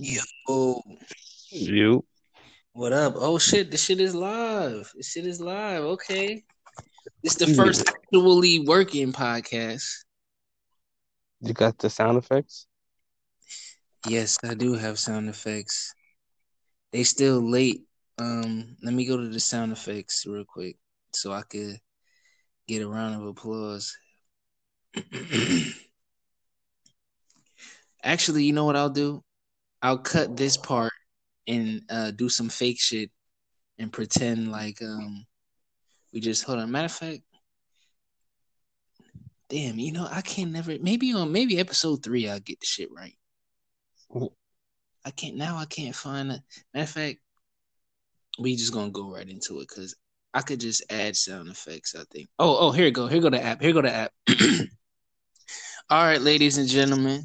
Yo, You. what up? Oh shit, this shit is live. This shit is live. Okay. It's the first actually working podcast. You got the sound effects? Yes, I do have sound effects. They still late. Um, let me go to the sound effects real quick so I could get a round of applause. Actually, you know what I'll do? I'll cut this part and uh, do some fake shit and pretend like um we just hold on. Matter of fact, damn, you know I can't never. Maybe on maybe episode three I'll get the shit right. I can't now. I can't find a matter of fact. We just gonna go right into it because I could just add sound effects. I think. Oh, oh, here we go. Here go the app. Here go the app. All right, ladies and gentlemen,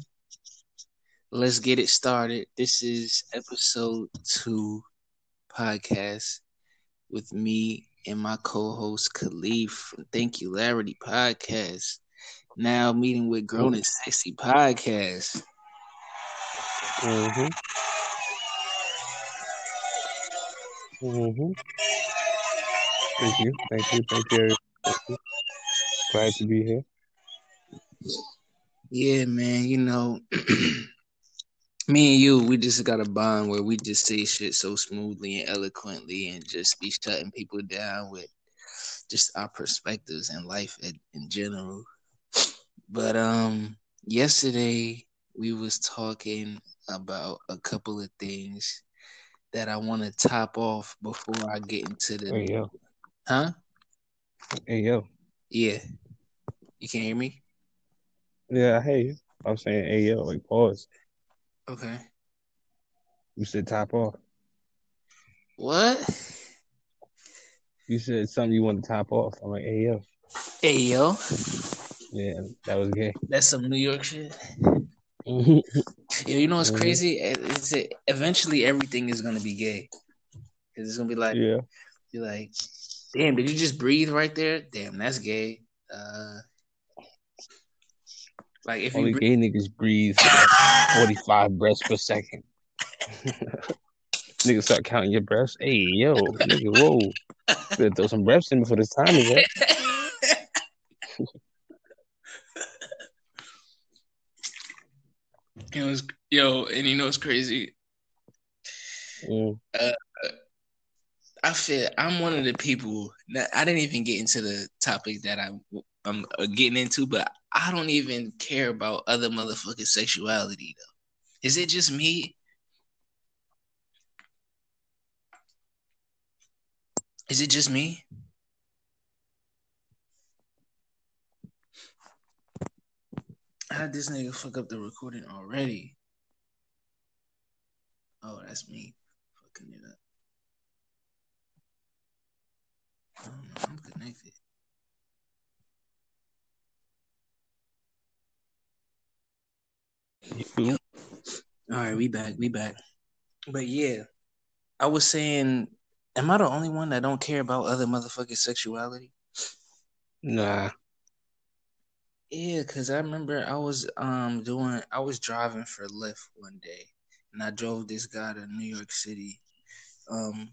let's get it started. This is episode two podcast with me and my co-host Khalif from Thank You Larity Podcast. Now meeting with Grown and Sexy Podcast. Mm-hmm. Mm-hmm. Thank you. Thank you. Thank you. Thank you. Glad to be here. Yeah, man, you know, me and you, we just got a bond where we just say shit so smoothly and eloquently and just be shutting people down with just our perspectives in life in, in general. But um yesterday we was talking about a couple of things that I want to top off before I get into the Hey yo. huh? Hey yo. Yeah. You can hear me? Yeah, I hey. I'm saying hey yo, like pause. Okay. You said top off. What? You said something you want to top off. I'm like, hey yo. Hey yo. Yeah, that was gay. That's some New York shit. Yeah, you know what's Mhm. crazy? It's it, eventually everything is gonna be gay. Cause it's gonna be like, yeah. you're like, damn, did you just breathe right there? Damn, that's gay. Uh, like if you Only breathe, gay niggas breathe 45 breaths per second. Niggas start counting your breaths. Hey, yo, nigga, whoa. Better throw some breaths in before this time is up. it was yo, and you know it's crazy? Mm. I feel I'm one of the people that I didn't even get into the topic that I, I'm uh, getting into, but I don't even care about other motherfucking sexuality though. Is it just me? Is it just me? How this nigga fuck up the recording already? Oh, that's me fucking it up. I don't know. I'm connected. You- All right, we back. We back. But yeah, I was saying, am I the only one that don't care about other motherfucking sexuality? Nah. Yeah, cause I remember I was um doing I was driving for Lyft one day, and I drove this guy to New York City, um,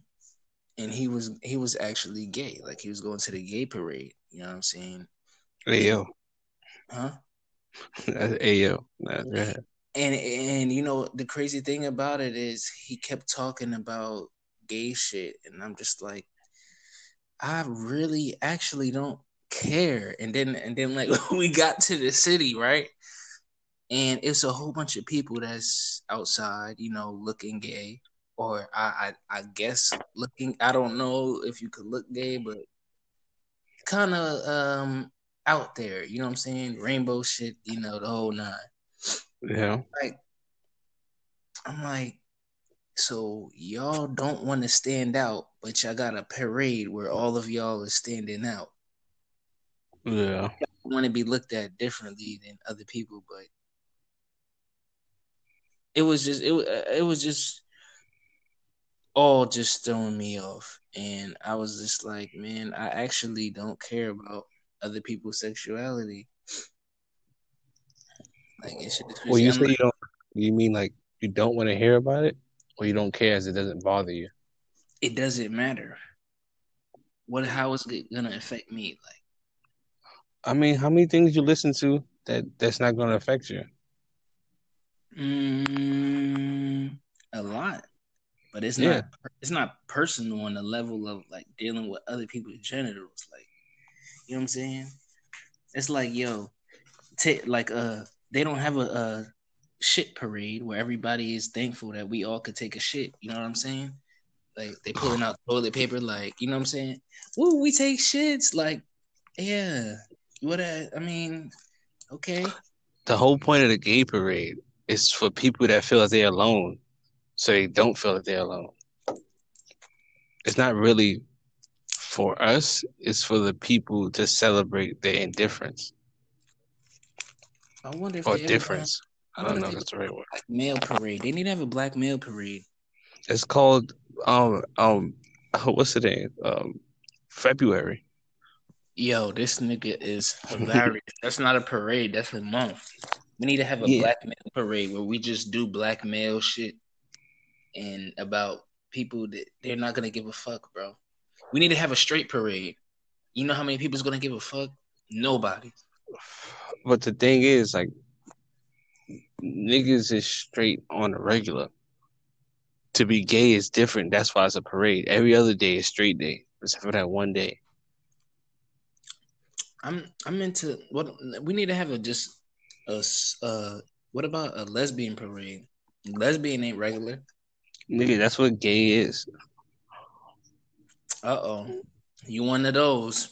and he was he was actually gay, like he was going to the gay parade. You know what I'm saying? Hey, yo. Huh? That's, hey, yo. Nah, go. And and you know the crazy thing about it is he kept talking about gay shit, and I'm just like, I really actually don't care. And then and then like we got to the city, right? And it's a whole bunch of people that's outside, you know, looking gay, or I I, I guess looking. I don't know if you could look gay, but kind of um out there. You know what I'm saying? Rainbow shit, you know, the whole nine. Yeah. like I'm like, so y'all don't want to stand out, but y'all got a parade where all of y'all are standing out. Yeah. Want to be looked at differently than other people, but it was just it it was just all just throwing me off, and I was just like, man, I actually don't care about other people's sexuality. Like it should. Well, you say you don't. You mean like you don't want to hear about it, or you don't care as it doesn't bother you? It doesn't matter. What? How is it gonna affect me? Like, I mean, how many things you listen to that that's not going to affect you? mm, a lot, but it's Yeah. not. It's not personal on the level of like dealing with other people's genitals. Like, you know what I'm saying? It's like, yo, ta- like uh, they don't have a, a shit parade where everybody is thankful that we all could take a shit. You know what I'm saying? Like they pulling out toilet paper, like you know what I'm saying? Woo, we take shits, like yeah. What I, I mean, okay. The whole point of the gay parade is for people that feel that they're alone, so they don't feel that they're alone. It's not really for us. It's for the people to celebrate their indifference I wonder if or difference. I I don't know if that's the right word. male parade. They need to have a black male parade. It's called um um what's the name? Um February. Yo, this nigga is hilarious. that's not a parade. That's a month. We need to have a Yeah. black male parade where we just do black male shit and about people that they're not gonna give a fuck, bro. We need to have a straight parade. You know how many people's gonna give a fuck? Nobody. But the thing is, like, niggas is straight on the regular. To be gay is different. That's why it's a parade. Every other day is straight day, except for that one day. I'm I'm into what we need to have a just a uh what about a lesbian parade? Lesbian ain't regular. Nigga, that's what gay is. Uh oh. You one of those.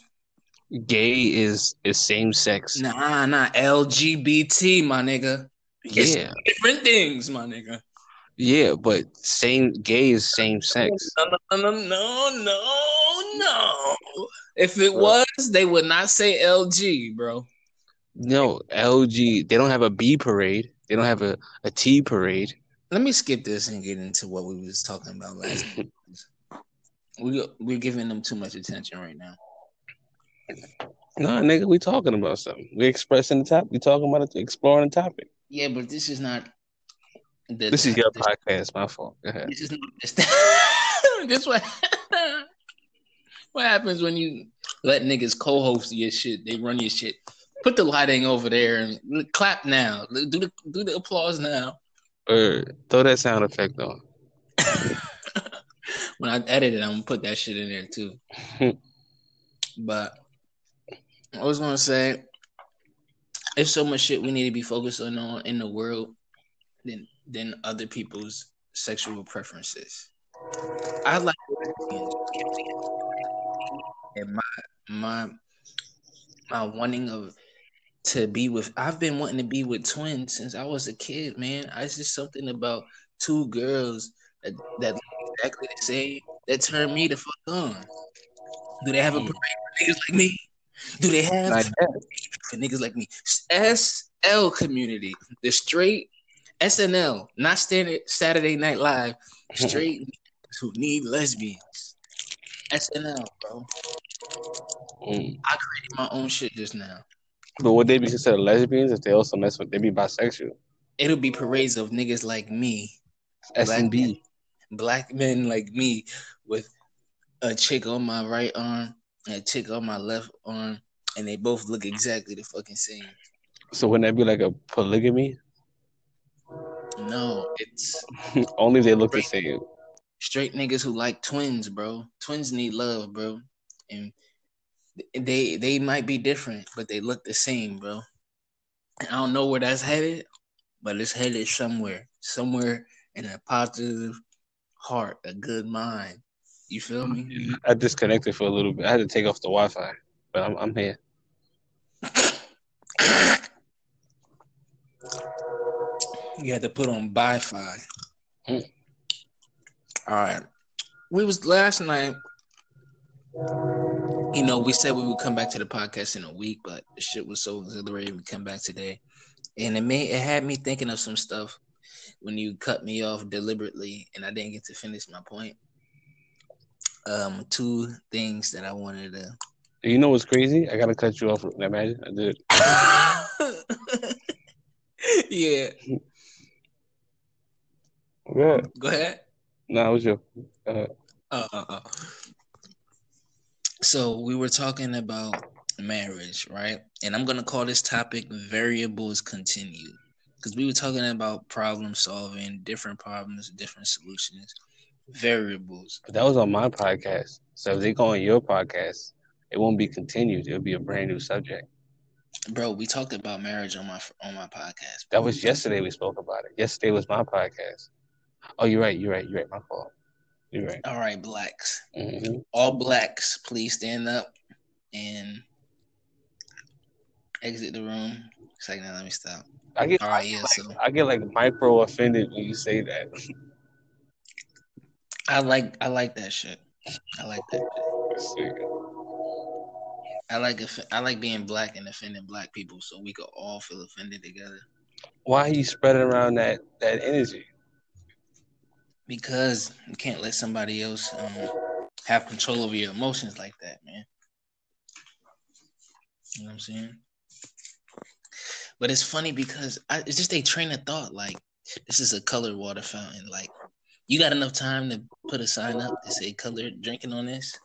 Gay is is same sex. Nah, nah, LGBT, my nigga. It's Yeah, different things, my nigga. yeah, but same gay is same sex. No, no, no, no, no, no. If it was, they would not say LG, bro. No, LG, they don't have a B parade. They don't have a, a T parade. Let me skip this and get into what we was talking about last. we we're giving them too much attention right now. Nah, nigga, we talking about something. We expressing the topic. We talking about it, exploring the topic. Yeah, but this is not. The, This is your podcast. My fault. Go ahead. This is not this. this what what happens when you let niggas co-host your shit. They run your shit. Put the lighting over there and clap now. Do the do the applause now. Or throw that sound effect on. when I edit it, I'm gonna put that shit in there too. but I was gonna say, there's so much shit we need to be focused on in the world than than other people's sexual preferences. I like and my my my wanting of to be with I've been wanting to be with twins since I was a kid, man. It's just something about two girls that, that exactly the same that turn me the fuck on. Do they have a Mm. parade for niggas like me? Do they have Not yet. for niggas like me? SL community, the straight SNL, not standard Saturday Night Live, straight who need lesbians. SNL, bro. Mm. I created my own shit just now. But would they be considered lesbians if they also mess with? They be bisexual. It'll be parades of niggas like me, S and B. black men like me, with a chick on my right arm and a chick on my left arm, and they both look exactly the fucking same. So wouldn't that be like a polygamy? No, it's Only they look the same. straight niggas who like twins, bro. Twins need love, bro. And they they might be different, but they look the same, bro. And I don't know where that's headed, but it's headed somewhere. Somewhere in a positive heart, a good mind. You feel me? I disconnected for a little bit. I had to take off the Wi-Fi, but I'm I'm here. You had to put on Wi-Fi. Mm. All right. We was last night. You know, we said we would come back to the podcast in a week, but the shit was so exhilarating. We come back today, and it made it had me thinking of some stuff when you cut me off deliberately, and I didn't get to finish my point. Um, two things that I wanted to. You know what's crazy? I gotta cut you off. Imagine I did. yeah. Go ahead. Go ahead. No, it was your. Ahead. Uh, uh, uh. So we were talking about marriage, right? And I'm gonna call this topic variables continue because we were talking about problem solving, different problems, different solutions, variables. But that was on my podcast. So if they go on your podcast, it won't be continued. It'll be a brand new subject. Bro, we talked about marriage on my on my podcast. That was yesterday. We spoke about it. Yesterday was my podcast. Oh, you're right. You're right. You're right. My fault. You're right. All right, blacks. hmm All blacks, please stand up and exit the room. Second, let me stop. I get. Right, yeah. So I get like micro offended when you say that. I like I like that shit. I like that. I like I like being black and offending black people, so we could all feel offended together. Why are you spreading around that that energy? Because you can't let somebody else um, have control over your emotions like that, man. You know what I'm saying? But it's funny because I, it's just a train of thought. Like this is a colored water fountain. Like you got enough time to put a sign up to say colored drinking on this.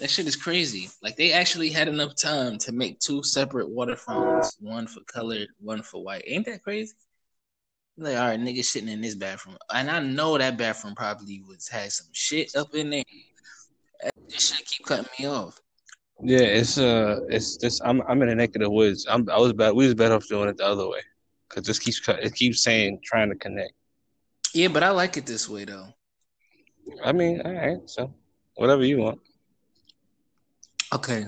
That shit is crazy. Like they actually had enough time to make two separate water fountains, one for colored, one for white. Ain't that crazy? Like, all right, niggas sitting in this bathroom, and I know that bathroom probably was had some shit up in there. This shit keep cutting me off. Yeah, it's uh, it's this. I'm I'm in the neck of the woods. I'm I was bad. We was better off doing it the other way, cause this keeps. It keeps saying trying to connect. Yeah, but I like it this way though. I mean, all right. So whatever you want. Okay.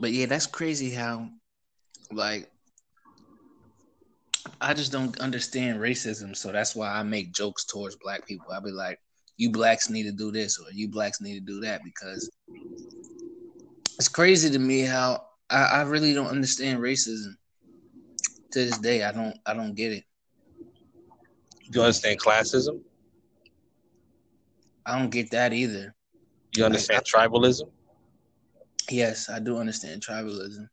But yeah, that's crazy how like I just don't understand racism, so that's why I make jokes towards black people. I'll be like, you blacks need to do this or you blacks need to do that because it's crazy to me how I, I really don't understand racism. To this day, I don't I don't get it. You understand classism? I don't get that either. You understand tribalism? Yes, I do understand tribalism.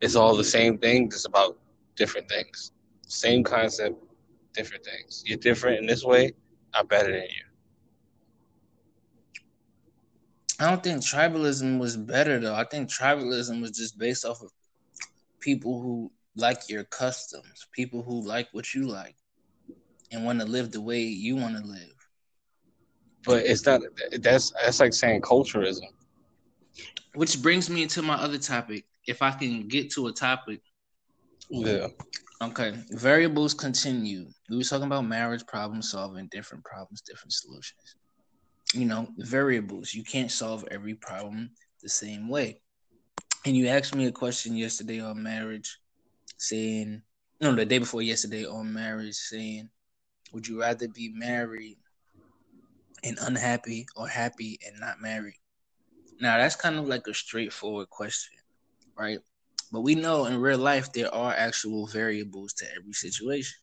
It's all the same thing, just about different things. Same concept, different things. You're different in this way. I'm better than you. I don't think tribalism was better though. I think tribalism was just based off of people who like your customs, people who like what you like, and want to live the way you want to live. But it's not. That's that's like saying culturism. Which brings me into my other topic. If I can get to a topic, Yeah. okay. Variables continue. We were talking about marriage, problem solving, different problems, different solutions. You know, variables. You can't solve every problem the same way. And you asked me a question yesterday on marriage, saying, no, the day before yesterday on marriage, saying, would you rather be married and unhappy or happy and not married? Now, that's kind of like a straightforward question, right? But we know in real life there are actual variables to every situation.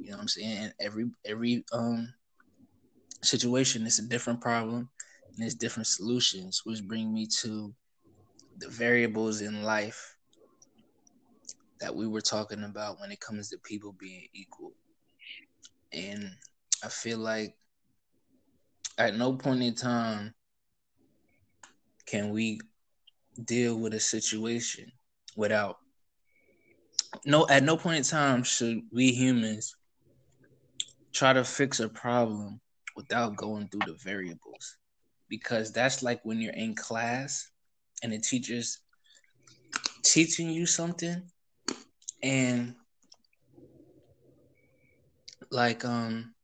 You know what I'm saying? Every every um situation is a different problem and it's different solutions, which bring me to the variables in life that we were talking about when it comes to people being equal. And I feel like at no point in time can we deal with a situation without no at no point in time should we humans try to fix a problem without going through the variables because that's like when you're in class and the teacher's teaching you something and like um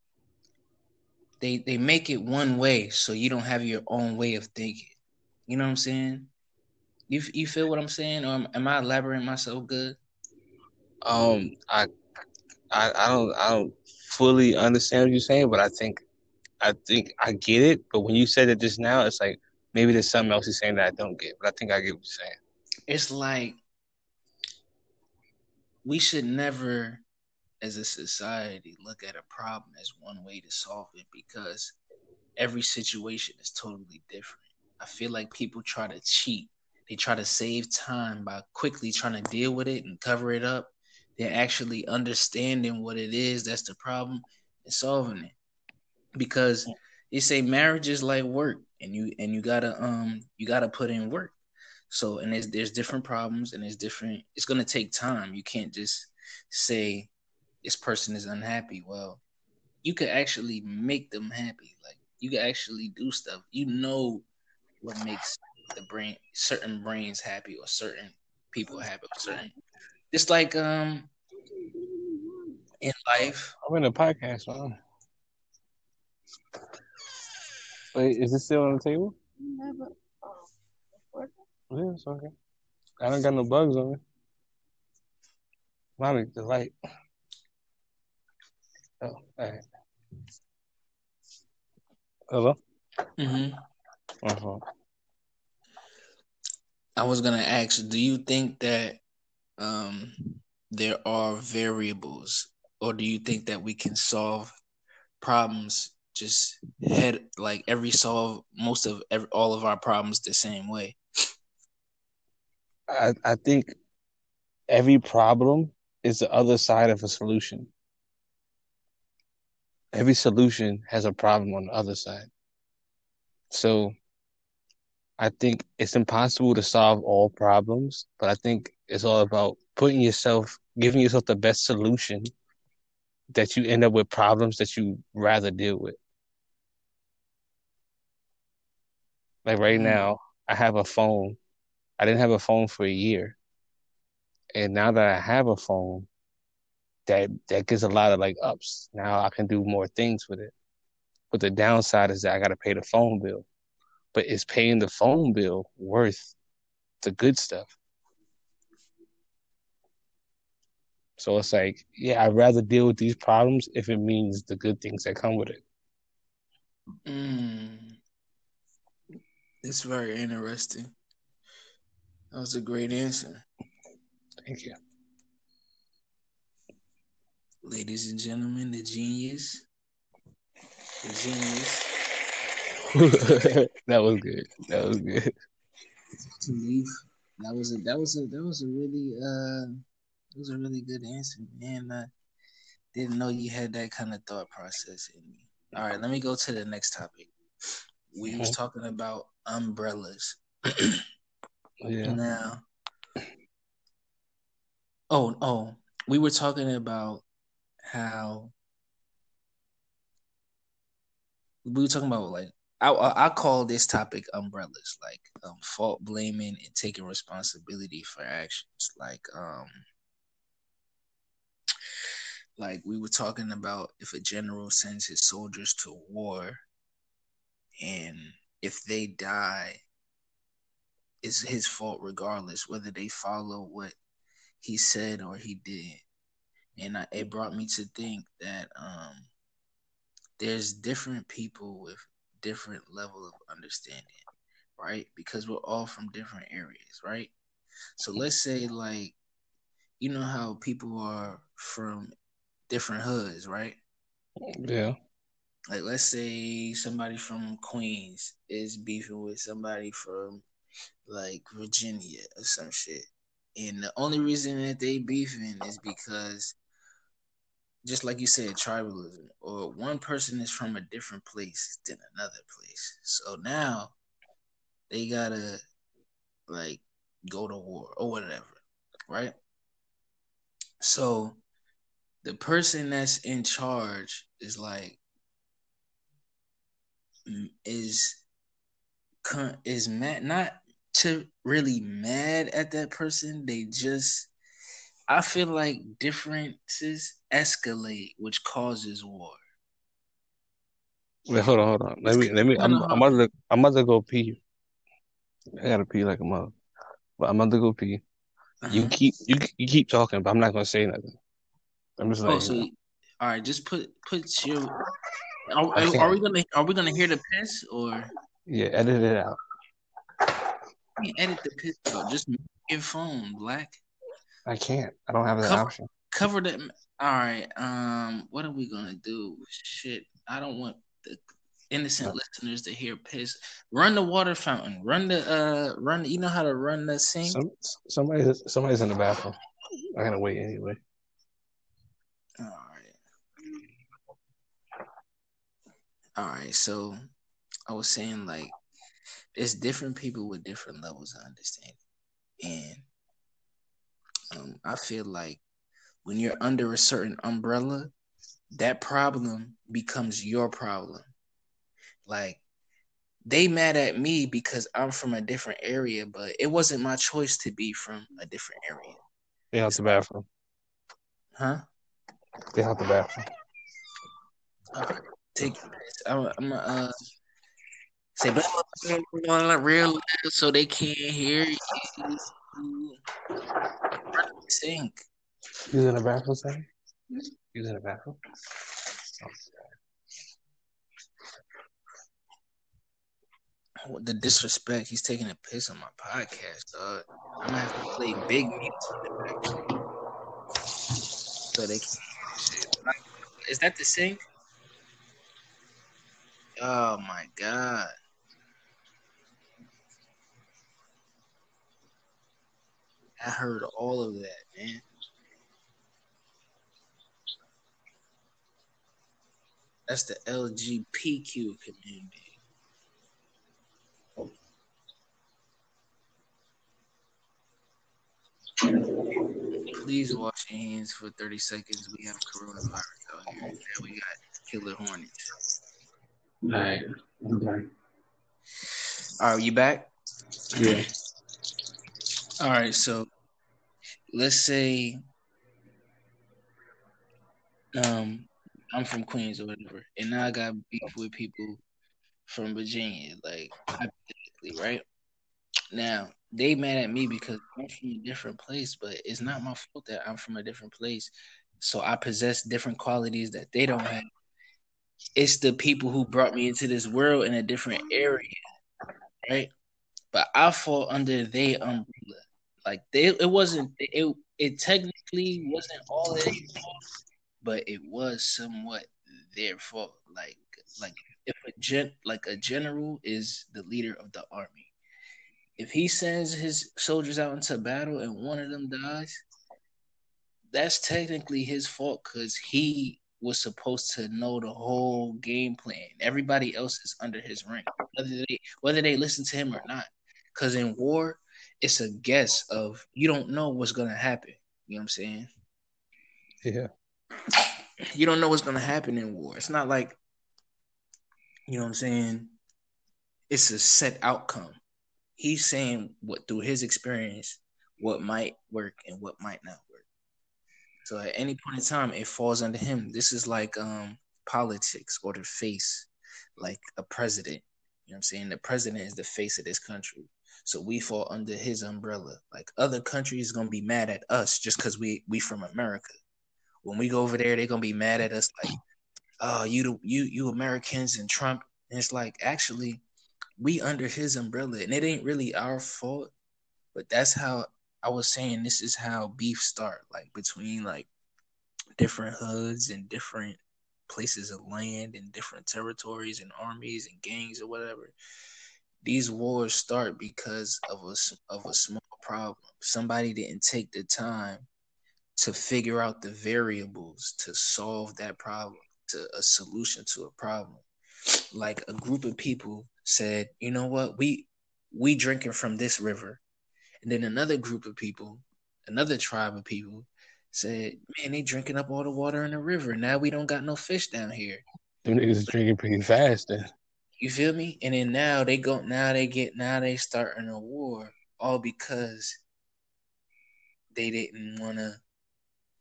they they make it one way so you don't have your own way of thinking you know what i'm saying you you feel what i'm saying or am, i elaborating myself good Um. I. I. I don't. I don't fully understand what you're saying, but I think. I think I get it. But when you said it just now, it's like maybe there's something else you're saying that I don't get. But I think I get what you're saying. it's like we should never as a society look at a problem as one way to solve it because every situation is totally different i feel like people try to cheat they try to save time by quickly trying to deal with it and cover it up they're actually understanding what it is that's the problem and solving it. Because they say marriage is like work and you and you gotta um you gotta put in work. So and there's there's different problems and there's different it's gonna take time. You can't just say this person is unhappy. Well, you could actually make them happy. Like you can actually do stuff. You know what makes the brain certain brains happy or certain people happy or certain just like um in life. I'm in a podcast, man. Wait, is this still on the table? Never. Yeah, it's okay. I don't got no bugs on it. Mommy, the light. Oh, all right. Hello? Mm-hmm. Uh-huh. I was gonna ask, do you think that um there are variables, or do you think that we can solve problems just head like every solve most of every, all of our problems the same way? I, I think every problem is the other side of a solution. Every solution has a problem on the other side. So I think it's impossible to solve all problems, but I think it's all about putting yourself, giving yourself the best solution that you end up with problems that you rather deal with. Like right Mm. now, I have a phone. I didn't have a phone for a year. And now that I have a phone, that that gives a lot of like ups. Now I can do more things with it. But the downside is that I gotta pay the phone bill. But is paying the phone bill worth the good stuff? So it's like, yeah, I'd rather deal with these problems if it means the good things that come with it. Mm. It's very interesting. That was a great answer. Thank you. Ladies and gentlemen, the genius. The genius. that was good. That was good. That was a that was a that was a really uh that was a really good answer, man. I didn't know you had that kind of thought process in me. All right, let me go to the next topic. We was talking about umbrellas. Yeah. Now, oh, oh, we were talking about how we were talking about like I I I call this topic umbrellas, like um, fault blaming and taking responsibility for actions. Like um, like we were talking about if a general sends his soldiers to war, and if they die, it's his fault regardless whether they follow what he said or he did. And I, it brought me to think that um, there's different people with different level of understanding, right? Because we're all from different areas, right? So let's say like you know how people are from different hoods, right? Yeah. Like let's say somebody from Queens is beefing with somebody from like Virginia or some shit. And the only reason that they beefing is because just like you said, tribalism, or one person is from a different place than another place. So now they gotta like go to war or whatever, right? So the person that's in charge is like is is mad not to really mad at that person. They just I feel like differences escalate, which causes war. Wait, hold on, hold on. Let me, let me. I'm, I'm about to, I'm about to go pee. I gotta pee like a mother, but I'm about to go pee. You Uh-huh. keep, you, you keep talking, but I'm not gonna say nothing. I'm just like, Oh, so all right, just put put your. Are, are, we gonna are we gonna hear the piss or yeah, edit it out. edit the piss out? Just mute your phone, black. I can't. I don't have that Cover- option. Cover that. All right. Um, what are we gonna do? Shit, I don't want the innocent Uh. listeners to hear piss. Run the water fountain. Run the uh. Run. You know how to run the sink. Some, somebody's, somebody's in the bathroom. I gotta wait anyway. All right. All right, so I was saying like there's different people with different levels of understanding, and um, I feel like when you're under a certain umbrella, that problem becomes your problem. Like they mad at me because I'm from a different area, but it wasn't my choice to be from a different area. They out the bathroom. Huh? They out the bathroom. All right, take your piss. I'm, I'm uh say blah, blah, blah, blah, real loud so they can't hear you. Sink. You in the bathroom, Sam? You in the bathroom? The disrespect. He's taking a piss on my podcast, dog. I'm gonna have to play big music in the background so they can hear this shit. Like, Is that the sink? Oh my god. I heard all of that, man. That's the LGBTQ community. Please wash your hands for 30 seconds. We have coronavirus out here. And we got killer hornets. Alright. Okay. All right, you back? Yeah. All right, so let's say um I'm from Queens or whatever, and now I got beef with people from Virginia, like hypothetically, right? Now they mad at me because I'm from a different place, but it's not my fault that I'm from a different place. So I possess different qualities that they don't have. It's the people who brought me into this world in a different area, right? But I fall under their umbrella. Like they, it wasn't it. It technically wasn't all their fault, but it was somewhat their fault. Like like if a gen like a general is the leader of the army, if he sends his soldiers out into battle and one of them dies, that's technically his fault because he was supposed to know the whole game plan. Everybody else is under his rank, whether they whether they listen to him or not. Because in war, it's a guess of you don't know what's gonna happen. You know what I'm saying? Yeah. You don't know what's gonna happen in war. It's not like you know what I'm saying. It's a set outcome. He's saying what through his experience, what might work and what might not work. So at any point in time, it falls under him. This is like um politics or the face, like a president. You know what I'm saying? The president is the face of this country. So we fall under his umbrella. Like other countries gonna be mad at us just because we we from America. When we go over there, they're gonna be mad at us like, oh, you you you Americans and Trump. And it's like actually we under his umbrella, and it ain't really our fault. But that's how I was saying. This is how beef start, like between like different hoods and different places of land and different territories and armies and gangs or whatever. These wars start because of a of a small problem. Somebody didn't take the time to figure out the variables to solve that problem, to a solution to a problem. Like a group of people said, you know what, we we drinking from this river, and then another group of people, another tribe of people, said, man, they drinking up all the water in the river. Now we don't got no fish down here. Them niggas is drinking pretty fast then. You feel me? And then now they go now they get now they starting a war all because they didn't want to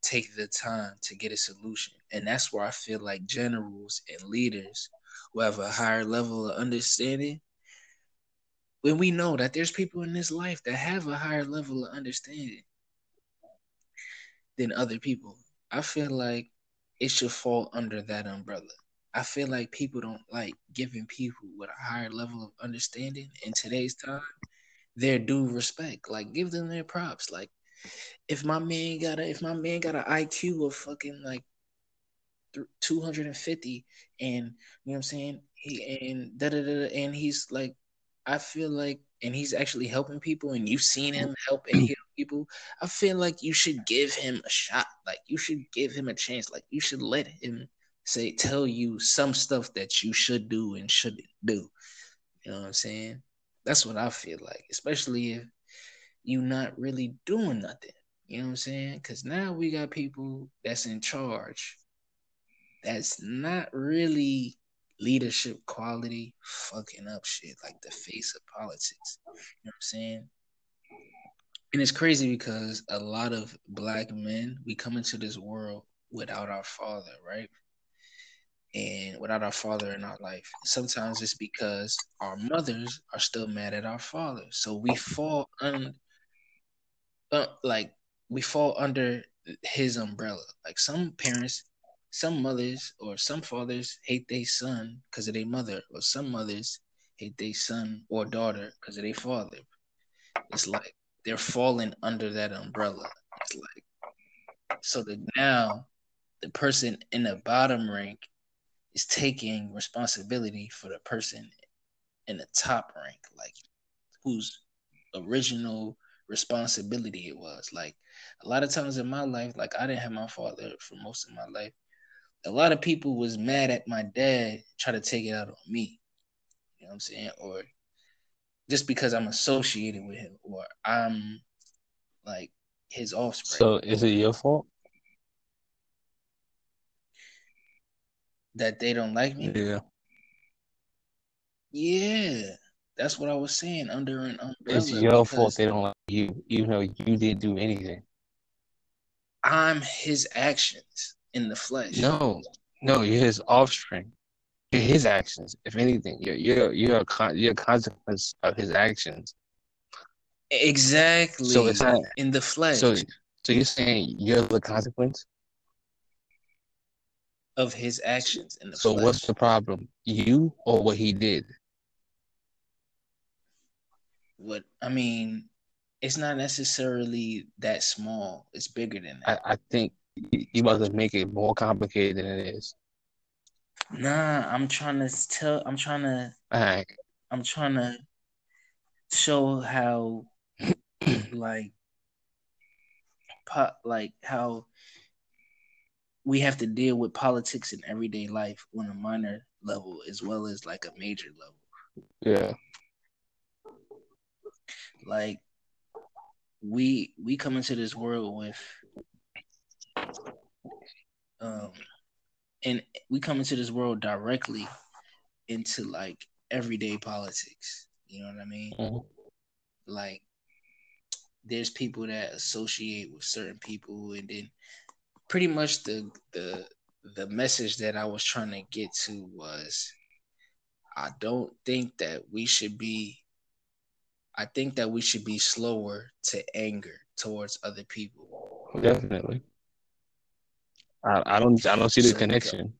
take the time to get a solution. And that's where I feel like generals and leaders who have a higher level of understanding when we know that there's people in this life that have a higher level of understanding than other people. I feel like it should fall under that umbrella. I feel like people don't like giving people with a higher level of understanding in today's time their due respect. Like give them their props. Like if my man got a if my man got an IQ of fucking like 250 and you know what I'm saying? He and da da da and he's like I feel like and he's actually helping people and you've seen him help and heal people. I feel like you should give him a shot. Like you should give him a chance. Like you should let him say tell you some stuff that you should do and shouldn't do. You know what I'm saying? That's what I feel like, especially if you're not really doing nothing. You know what I'm saying? Because now we got people that's in charge that's not really leadership quality fucking up shit like the face of politics. You know what I'm saying? And it's crazy because a lot of black men, we come into this world without our father, right? And without our father in our life. Sometimes it's because our mothers are still mad at our father. So we fall under, uh, like, we fall under his umbrella. Like some parents some mothers or some fathers hate their son because of their mother, or some mothers hate their son or daughter because of their father. It's like they're falling under that umbrella. It's like so that now the person in the bottom rank is taking responsibility for the person in the top rank, like whose original responsibility it was. Like a lot of times in my life, like I didn't have my father for most of my life a lot of people was mad at my dad, try to take it out on me. You know what I'm saying? Or just because I'm associated with him or I'm like his offspring. So is it your fault? That they don't like me? Yeah. Yeah. That's what I was saying under an umbrella. It's your fault they don't like you, even though you didn't do anything. I'm his actions in the flesh. No, no, you're his offspring. You're his actions. If anything, you're you're you're a con- you're a consequence of his actions. Exactly. So it's not in the flesh. So, so you're saying you're the consequence of his actions in the so flesh. what's the problem? You or what he did? What I mean, it's not necessarily that small. It's bigger than that. I, I think you about to make it more complicated than it is. Nah, I'm trying to tell. I'm trying to. Right. I'm trying to show how, like, po- like how we have to deal with politics in everyday life on a minor level as well as like a major level. Yeah. Like we we come into this world with um, and we come into this world directly into like everyday politics. You know what I mean? Mm-hmm. Like, there's people that associate with certain people, and then pretty much the the the message that I was trying to get to was, I don't think that we should be. I think that we should be slower to anger towards other people. Definitely. I, I don't I don't see the so connection.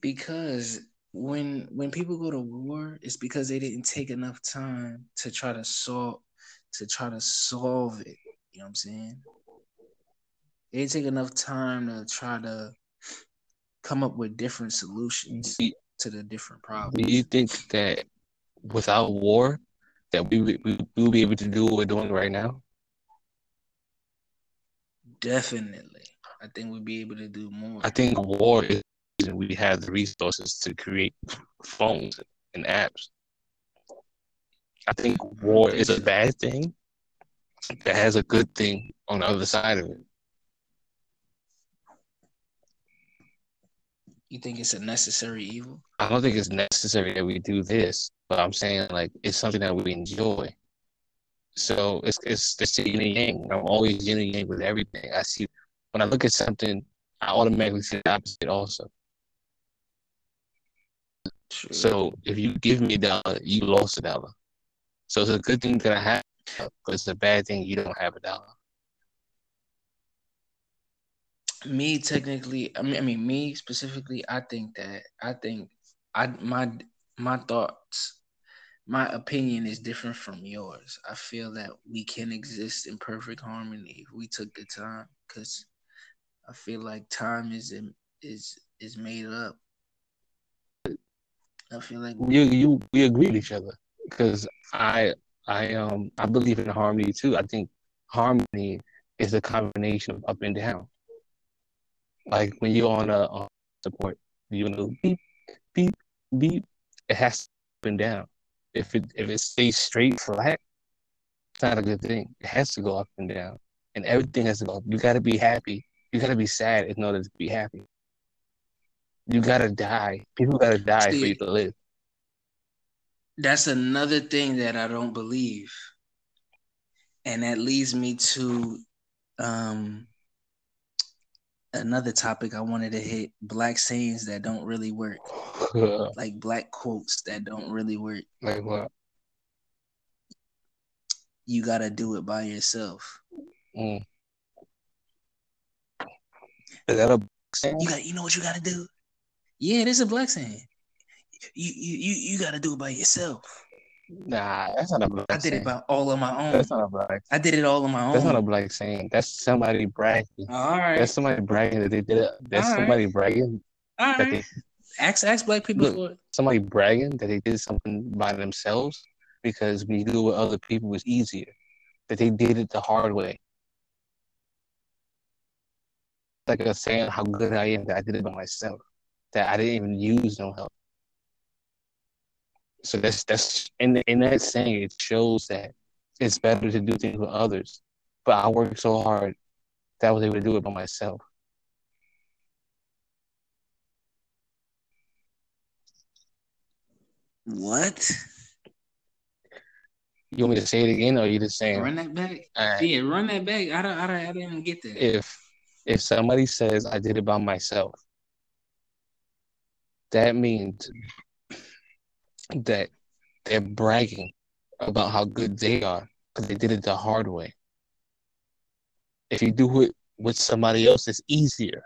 Because when when people go to war, it's because they didn't take enough time to try to solve to try to solve it. You know what I'm saying? They didn't take enough time to try to come up with different solutions to the different problems. Do you think that without war, that we we, will be able to do what we're doing right now? Definitely. I think we'd be able to do more. I think war is and we have the resources to create phones and apps. I think war is a bad thing that has a good thing on the other side of it. You think it's a necessary evil? I don't think it's necessary that we do this, but I'm saying like it's something that we enjoy. So it's it's it's yin and yang. I'm always yin and yang with everything. I see when I look at something, I automatically see the opposite also. True. So if you give me a dollar, you lost a dollar. So it's a good thing that I have, but it's a bad thing you don't have a dollar. Me technically, I mean, I mean, me specifically, I think that I think I my my thoughts my opinion is different from yours. I feel that we can exist in perfect harmony if we took the time, because I feel like time is is is made up. I feel like you you we agree with each other because I I um I believe in harmony too. I think harmony is a combination of up and down. Like when you're on a on support, you know, beep, beep, beep. It has to up and down. If it if it stays straight flat, it's not a good thing. It has to go up and down, and everything has to go. Up. You got to be happy. You got to be sad in order to be happy. You got to die. People got to die for you to live. That's another thing that I don't believe. And that leads me to um another topic I wanted to hit black sayings that don't really work. like black quotes that don't really work. like what? You gotta do it by yourself. Mm. Is that a saying? You got you know what you gotta do? Yeah, it is a black saying. You you you, you gotta do it by yourself. Nah, that's not a black I did saying. it by all on my own. That's not a black. I did it all on my own. That's not a black saying. That's somebody bragging. all right. That's somebody bragging that they did it. That's All right. somebody bragging all right. they Ask ask black people Look. for it. somebody bragging that they did something by themselves because when you do it with other people it's easier. That they did it the hard way. Like a saying how good I am that I did it by myself. That I didn't even use no help. So that's that's in in that saying it shows that it's better to do things with others. But I worked so hard that I was able to do it by myself. What? You want me to say it again or you just saying Run that back. right. Yeah, run that back. I don't I don't I didn't get that. if if somebody says I did it by myself, that means that they're bragging about how good they are because they did it the hard way. If you do it with somebody else, it's easier.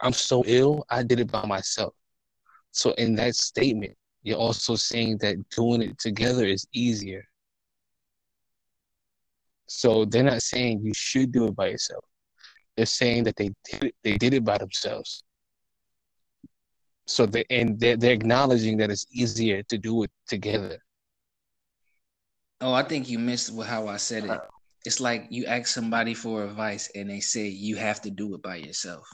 I'm so ill, I did it by myself. So in that statement, you're also saying that doing it together is easier. So they're not saying you should do it by yourself. They're saying that they did it, they did it by themselves. So they and they're, they're acknowledging that it's easier to do it together. Oh, I think you missed how I said it. It's like you ask somebody for advice and they say you have to do it by yourself.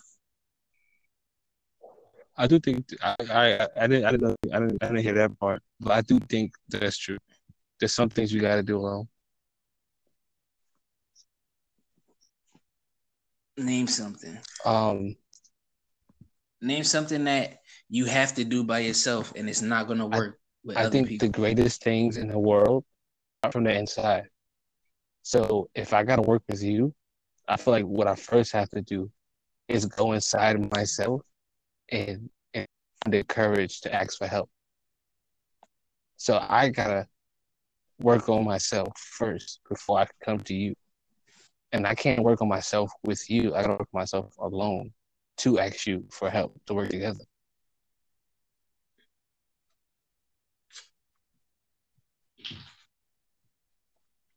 I do think I I, I didn't I didn't I didn't I didn't hear that part, but I do think that's true. There's some things you got to do alone. Name something. Um, Name something that you have to do by yourself and it's not gonna work with I other think people. the greatest things in the world are from the inside. So if I gotta work with you, I feel like what I first have to do is go inside myself and and find the courage to ask for help. So I gotta work on myself first before I can come to you. And I can't work on myself with you. I gotta work on myself alone to ask you for help to work together.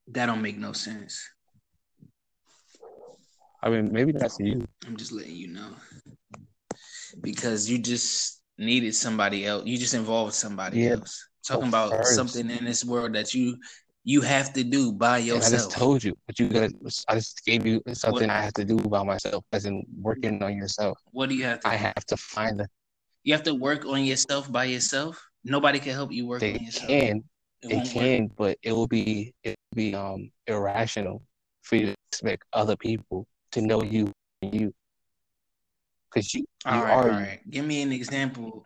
That don't make no sense. I mean, maybe that's you. I'm just letting you know. Because you just needed somebody else. You just involved somebody Yeah, else. Talking but about first- something in this world that you you have to do by And I just told you, but you gotta. I just gave you something I have to do by myself, as in working on yourself. what do you have to I do? have to find the. You have to work on yourself by yourself. Nobody can help you work They on yourself. can, It they won't work. can, but it will be it will be um irrational for you to expect other people to know you, you, because you you All right, are all right. Give me an example.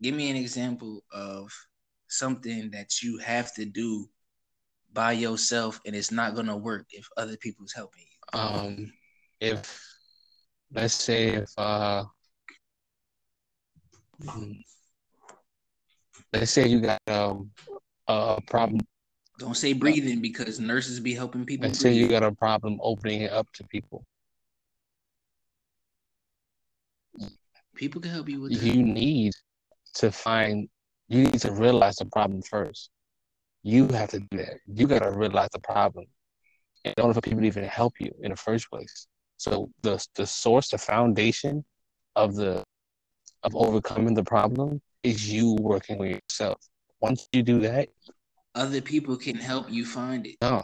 Give me an example of something that you have to do by yourself and it's not gonna work if other people's helping you. Um, if let's say if uh, hmm, let's say you got um a problem. Don't say breathing because nurses be helping people. Let's say you got a problem opening it up to people. People can help you with that. you need to find you need to realize the problem first you have to do that you got to realize the problem in order for people to even help you in the first place so the the source the foundation of the of overcoming the problem is you working with yourself once you do that Other people can help you find it. no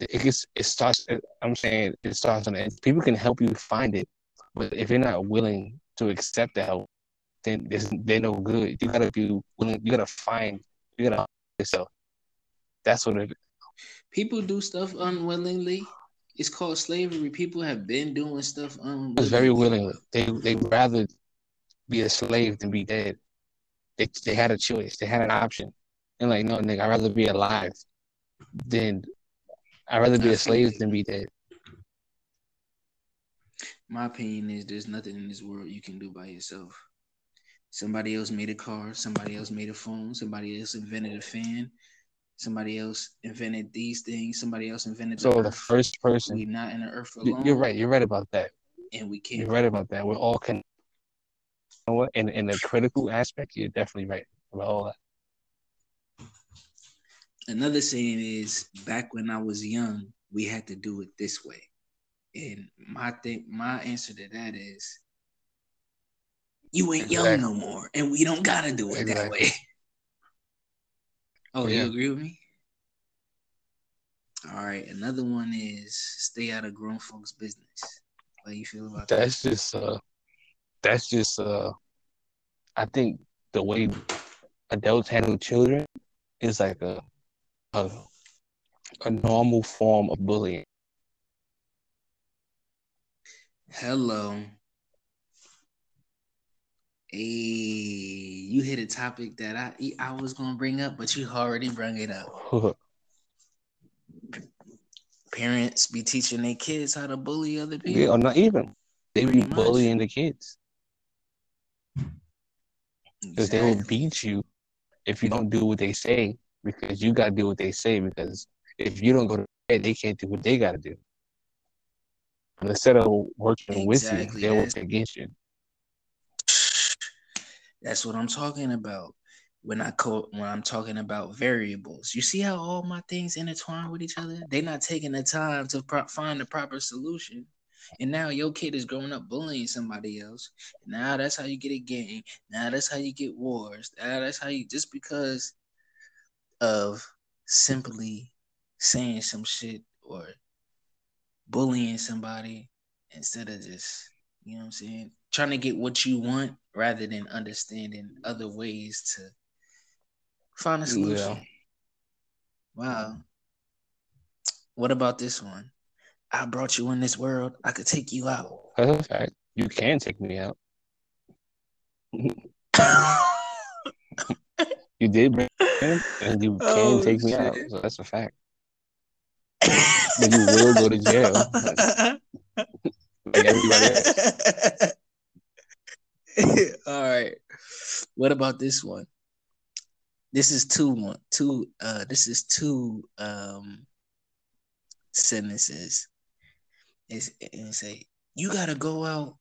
it gets it starts i'm saying it starts on the end. people can help you find it But if you're not willing to accept the help, then they're no good. You gotta be willing. You gotta find. You gotta yourself. That's what it. People do stuff unwillingly. It's called slavery. People have been doing stuff unwillingly. It's very willingly. They they rather be a slave than be dead. They they had a choice. They had an option. And like, no, nigga, I'd rather be alive than I'd rather be a slave than be dead. My opinion is there's nothing in this world you can do by yourself. Somebody else made a car, somebody else made a phone, somebody else invented a fan, somebody else invented these things, somebody else invented So the, the first person we not in the earth alone. You're right, you're right about that. And we can't You're right about that. We're all connected. Know what? In in the critical aspect, you're definitely right about all that. Another saying is back when I was young, we had to do it this way. And my thing my answer to that is you ain't exactly. young no more, and we don't gotta do it exactly. that way. Oh, yeah. you agree with me? All right. Another one is stay out of grown folks' business. How you feel about that's that? That's just uh that's just uh I think the way adults handle children is like a a, a normal form of bullying. Hello. Hey, you hit a topic that I I was gonna bring up, but you already brought it up. Parents be teaching their kids how to bully other people. Yeah, or not even. They be bullying the kids. Because exactly. they will beat you if you don't do what they say, because you gotta do what they say, because if you don't go to bed, they can't do what they gotta do. And instead of working exactly. with you, they work against you. That's what I'm talking about when I co- when I'm talking about variables. You see how all my things intertwine with each other? They're not taking the time to pro- find the proper solution. And now your kid is growing up bullying somebody else. Now that's how you get a gang. Now that's how you get wars. Now that's how you just because of simply saying some shit or bullying somebody instead of just, you know what I'm saying, trying to get what you want rather than understanding other ways to find a solution. Yeah. Wow. What about this one? I brought you in this world. I could take you out. That's a fact. You can take me out. you did bring me and you can oh, take me out. So that's a fact. but you will go to jail. like everybody else. All right. What about this one? This is two one two uh this is two um sentences. And say you gotta go out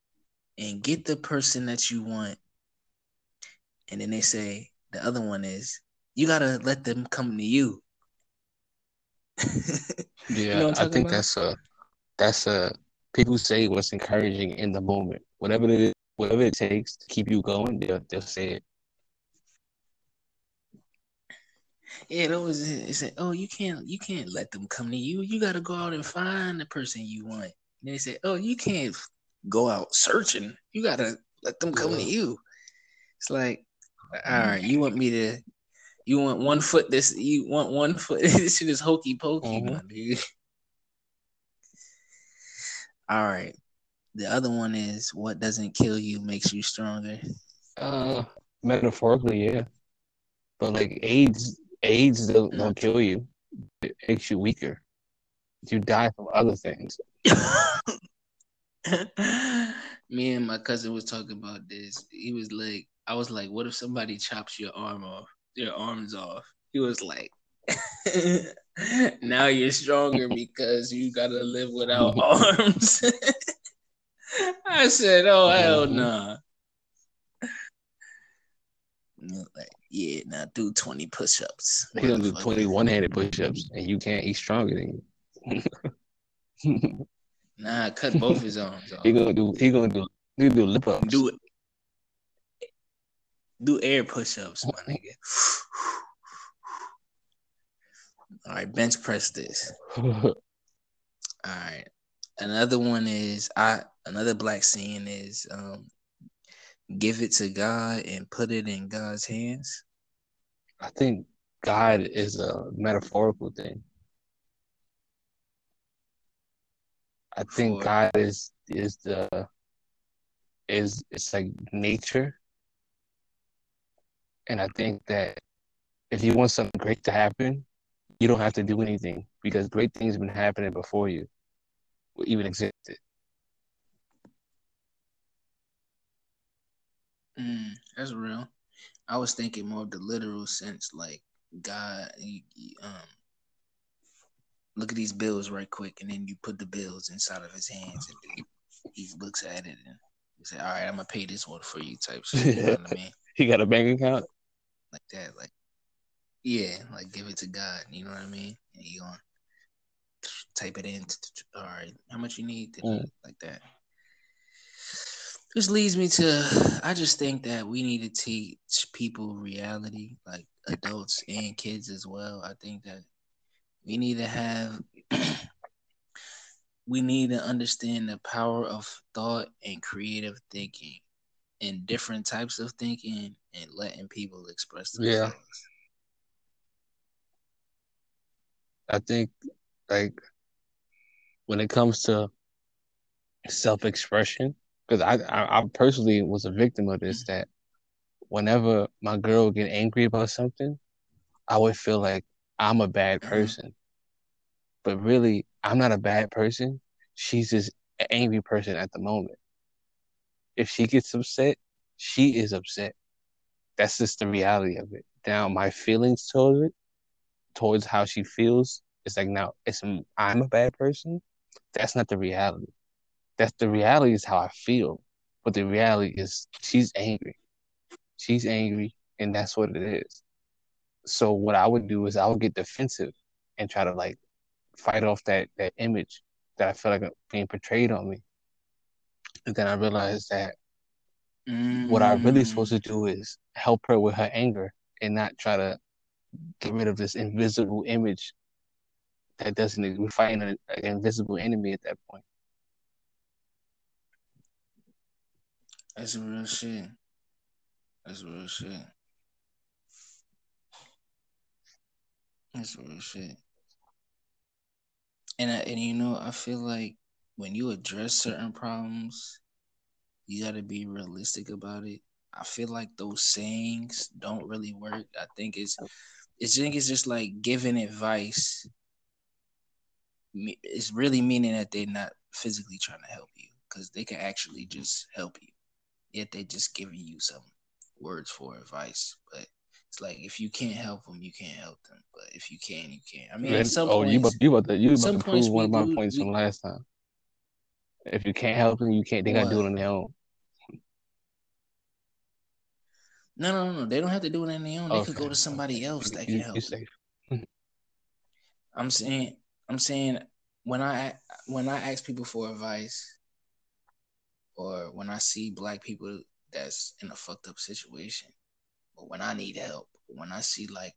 and get the person that you want. And then they say the other one is you gotta let them come to you. yeah, you know I think about? that's a that's a people say what's encouraging in the moment. Whatever it is whatever it takes to keep you going, they'll they'll say it. Yeah, that was it. said, "Oh, you can't, you can't let them come to you. You got to go out and find the person you want." And they said, "Oh, you can't go out searching. You got to let them come yeah. to you." It's like, all right, you want me to, you want one foot this, you want one foot. this shit is hokey pokey, mm-hmm. my dude. All right, the other one is what doesn't kill you makes you stronger. Uh, metaphorically, yeah. But like AIDS, AIDS don't, don't kill you. It makes you weaker. You die from other things. Me and my cousin was talking about this. He was like, I was like, what if somebody chops your arm off, your arms off? He was like, now you're stronger because you gotta live without arms. I said, "Oh hell no!" Nah. Like, yeah, now do twenty push-ups. He gonna do twenty one-handed push-ups, and you can't. He's stronger than you. Nah, cut both his arms off. He gonna do. He gonna do. He do lip ups. Do it. Do air push-ups, my nigga. All right, bench press this. All right. another one is I another black saying is um give it to God and put it in God's hands. I think God is a metaphorical thing. I think God is is the is it's like nature. And I think that if you want something great to happen, you don't have to do anything because great things have been happening before you even existed. Mm, that's real. I was thinking more of the literal sense, like God, um, look at these bills right quick, and then you put the bills inside of his hands, and then he looks at it and he say, "All right, I'm gonna pay this one for you," type shit. You know what I mean? He got a bank account. Like that, like yeah, like give it to God. You know what I mean? And you gonna type it in. All right, how much you need? Mm. Like that. This leads me to I just think that we need to teach people reality, like adults and kids as well. I think that we need to have we need to understand the power of thought and creative thinking and different types of thinking and letting people express themselves. Yeah. I think like when it comes to self-expression, because I, I I personally was a victim of this that whenever my girl would get angry about something, I would feel like I'm a bad Mhm. person. But really, I'm not a bad person. She's just an angry person at the moment. If she gets upset, she is upset. That's just the reality of it. Now, my feelings towards it, towards how she feels, it's like now it's I'm a bad person. That's not the reality. That's the reality is how I feel. But the reality is she's angry. She's angry, and that's what it is. So what I would do is I would get defensive and try to like fight off that that image that I feel like being portrayed on me. And then I realized that what I really Mm. supposed to do is help her with her anger and not try to get rid of this invisible image that doesn't. We're fighting an, an invisible enemy at that point. That's real shit. That's real shit. That's real shit. And and you know, I feel like when you address certain problems, you got to be realistic about it. I feel like those sayings don't really work. I think it's it's think it's just like giving advice. It's really meaning that they're not physically trying to help you because they can actually just help you. Yet they're just giving you some words for advice. But it's like if you can't help them, you can't help them. But if you can, you can. I mean, Then- at some oh, you about, you about to you about to prove one of my do- points we- from last time. If you can't help them, you can't. They gotta do it on their own. no, no, no, they don't have to do it on their own. They could Okay, go to somebody else that can help. I'm saying, I'm saying when I when I ask people for advice, or when I see black people that's in a fucked up situation, or when I need help, when I see like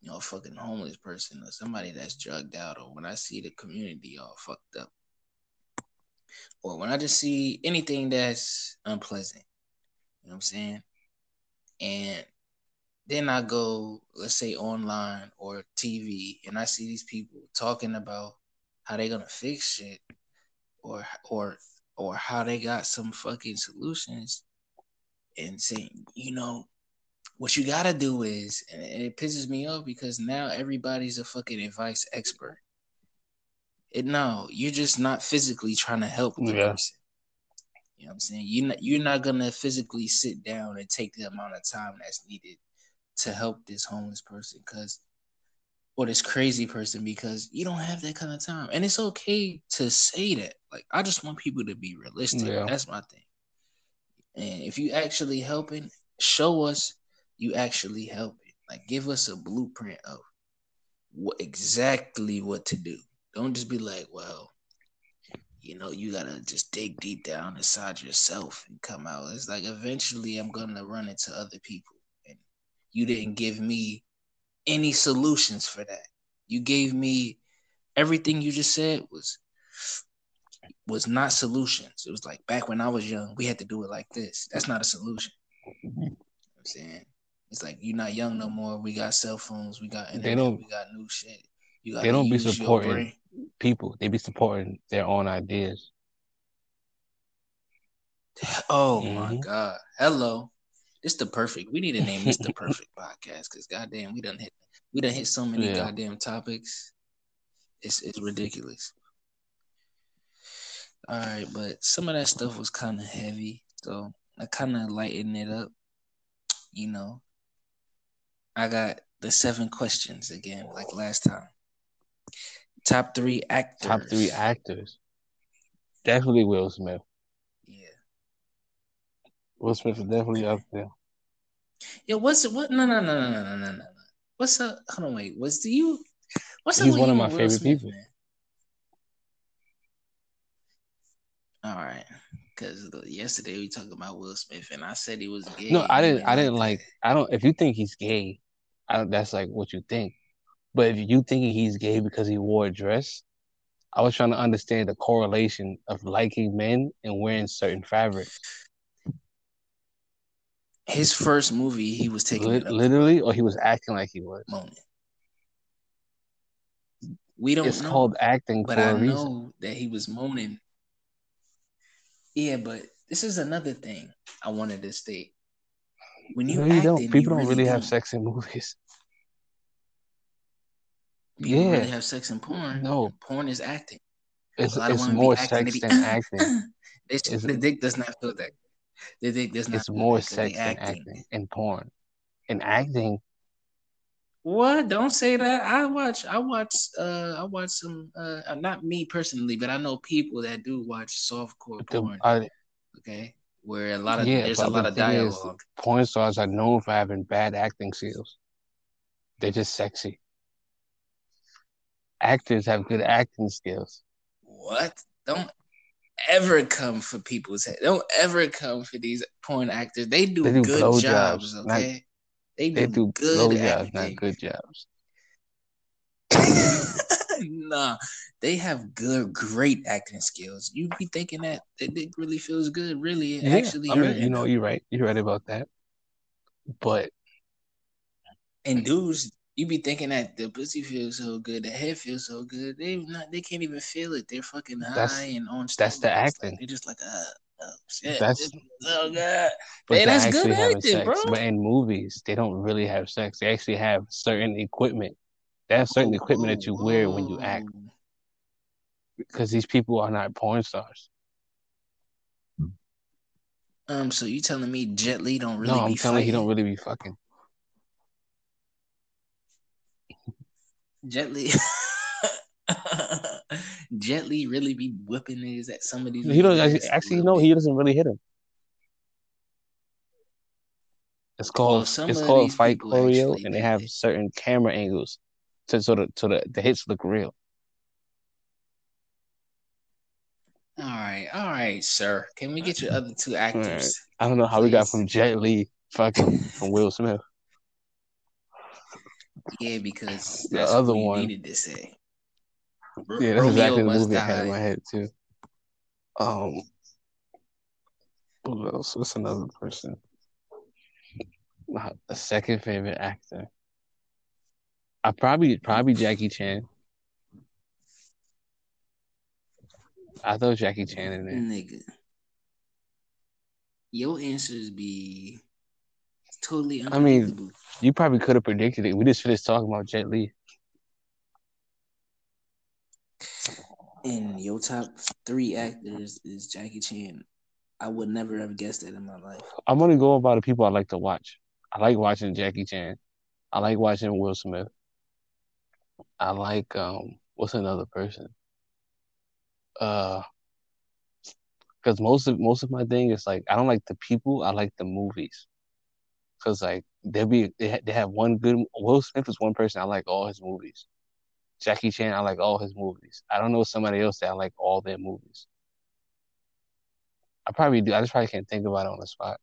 you know a fucking homeless person or somebody that's drugged out, or when I see the community all fucked up, or when I just see anything that's unpleasant, you know what I'm saying, and then I go, let's say online or TV, and I see these people talking about how they're gonna fix shit, or or or how they got some fucking solutions, and saying, you know, what you gotta do is, and it pisses me off because now everybody's a fucking advice expert. It no, you're just not physically trying to help the Yeah. person. You know what I'm saying? You're not you're not gonna physically sit down and take the amount of time that's needed to help this homeless person because or this crazy person because you don't have that kind of time. And it's okay to say that. Like I just want people to be realistic. Yeah. That's my thing. And if you actually helping, show us you actually helping. Like give us a blueprint of what exactly what to do. Don't just be like, well, you know, you gotta just dig deep down inside yourself and come out. It's like eventually I'm gonna run into other people. And you didn't give me any solutions for that. You gave me everything you just said was was not solutions. It was like back when I was young, we had to do it like this. That's not a solution. You know I'm saying it's like you're not young no more. We got cell phones, we got internet, They don't- we got new shit. You They don't be supporting people. They be supporting their own ideas. Oh my Mhm. god! Hello, it's the perfect. We need to name this the perfect podcast because goddamn, we done hit we done hit so many Yeah. goddamn topics. It's it's ridiculous. All right, but some of that stuff was kind of heavy, so I kind of lightened it up. You know, I got the seven questions again, like last time. Top three actors. Top three actors. Definitely Will Smith. Yeah. Will Smith is definitely up there. Yeah, what's? What? No, no, no, no, no, no, no, no. What's up? Hold on, wait. What's do you? What's up He's one of my Will favorite Smith, people. man? All right, because yesterday we talked about Will Smith, and I said he was gay. No, I didn't. I didn't like. I don't. If you think he's gay, that's like what you think. But if you thinking he's gay because he wore a dress, I was trying to understand the correlation of liking men and wearing certain fabric. his first movie. He was taking up literally, or he was acting like he was. moment. We don't It's know, called acting but for I a reason. know that he was moaning. Yeah, but this is another thing I wanted to state. When you No, you acting, don't. People you don't really have don't. sex in movies. People yeah, really have sex in porn. No. porn is acting. it's A lot of it's more acting, sex be, than acting. The dick does not feel that. The dick does not. It's feel more sex than acting. acting in porn. In acting, What? Don't say that. I watch. I watch. Uh, I watch some. Uh, not me personally, but I know people that do watch softcore the, porn. uh, Okay, where a lot of Yeah, there's a lot the of thing is- dialogue. porn stars are known for having bad acting skills. They're just sexy. Actors have good acting skills. What? Don't ever come for people's head. Don't ever come for these porn actors. They do, They do good jobs. not- Okay, they do, They do good jobs, not good jobs. nah, they have good, great acting skills. You be thinking that dick really feels good, really Yeah, actually I mean, you know, you're right. You're right about that. But And dudes, you be thinking that the pussy feels so good, the head feels so good. They not, they can't even feel it. They're fucking high That's- and on. that's the steroids. Like, acting. they're just like, uh, oh shit, That's- so good. but Hey, that's good acting, sex. bro. But in movies, they don't really have sex. They actually have certain equipment. Have certain equipment that you wear when you act. Because these people are not porn stars. Um, so you telling me Jet Li don't really no, I'm telling you, he don't really be fucking. Jet Li. Jet Li really be whipping niggas at some of these. He don't actually, actually no, he doesn't really hit him. It's called Well, it's called fight choreo, and they have certain camera angles to so the so the, the hits look real. All right, all right, sir. Can we get your other two actors? I don't know how we got from Jet Li fucking from Will Smith. Yeah, because The that's other what one- needed to say. R- Yeah, that's Romeo exactly the movie I had in my head too. Um, who else? What's another person? A second favorite actor. I probably probably Jackie Chan. I throw Jackie Chan in there. Nigga. Your answers be totally I mean- You probably could have predicted it. We just finished talking about Jet Li. And your top three actors is Jackie Chan. I would never have guessed that in my life. I'm gonna go about the people I like to watch. I like watching Jackie Chan. I like watching Will Smith. I like um what's another person? Uh because most of most of my thing is like I don't like the people, I like the movies. Cause like there be they, ha- they have one good Will Smith is one person I like all his movies. Jackie Chan I like all his movies. I don't know somebody else that I like all their movies. I probably do. I just probably can't think about it on the spot.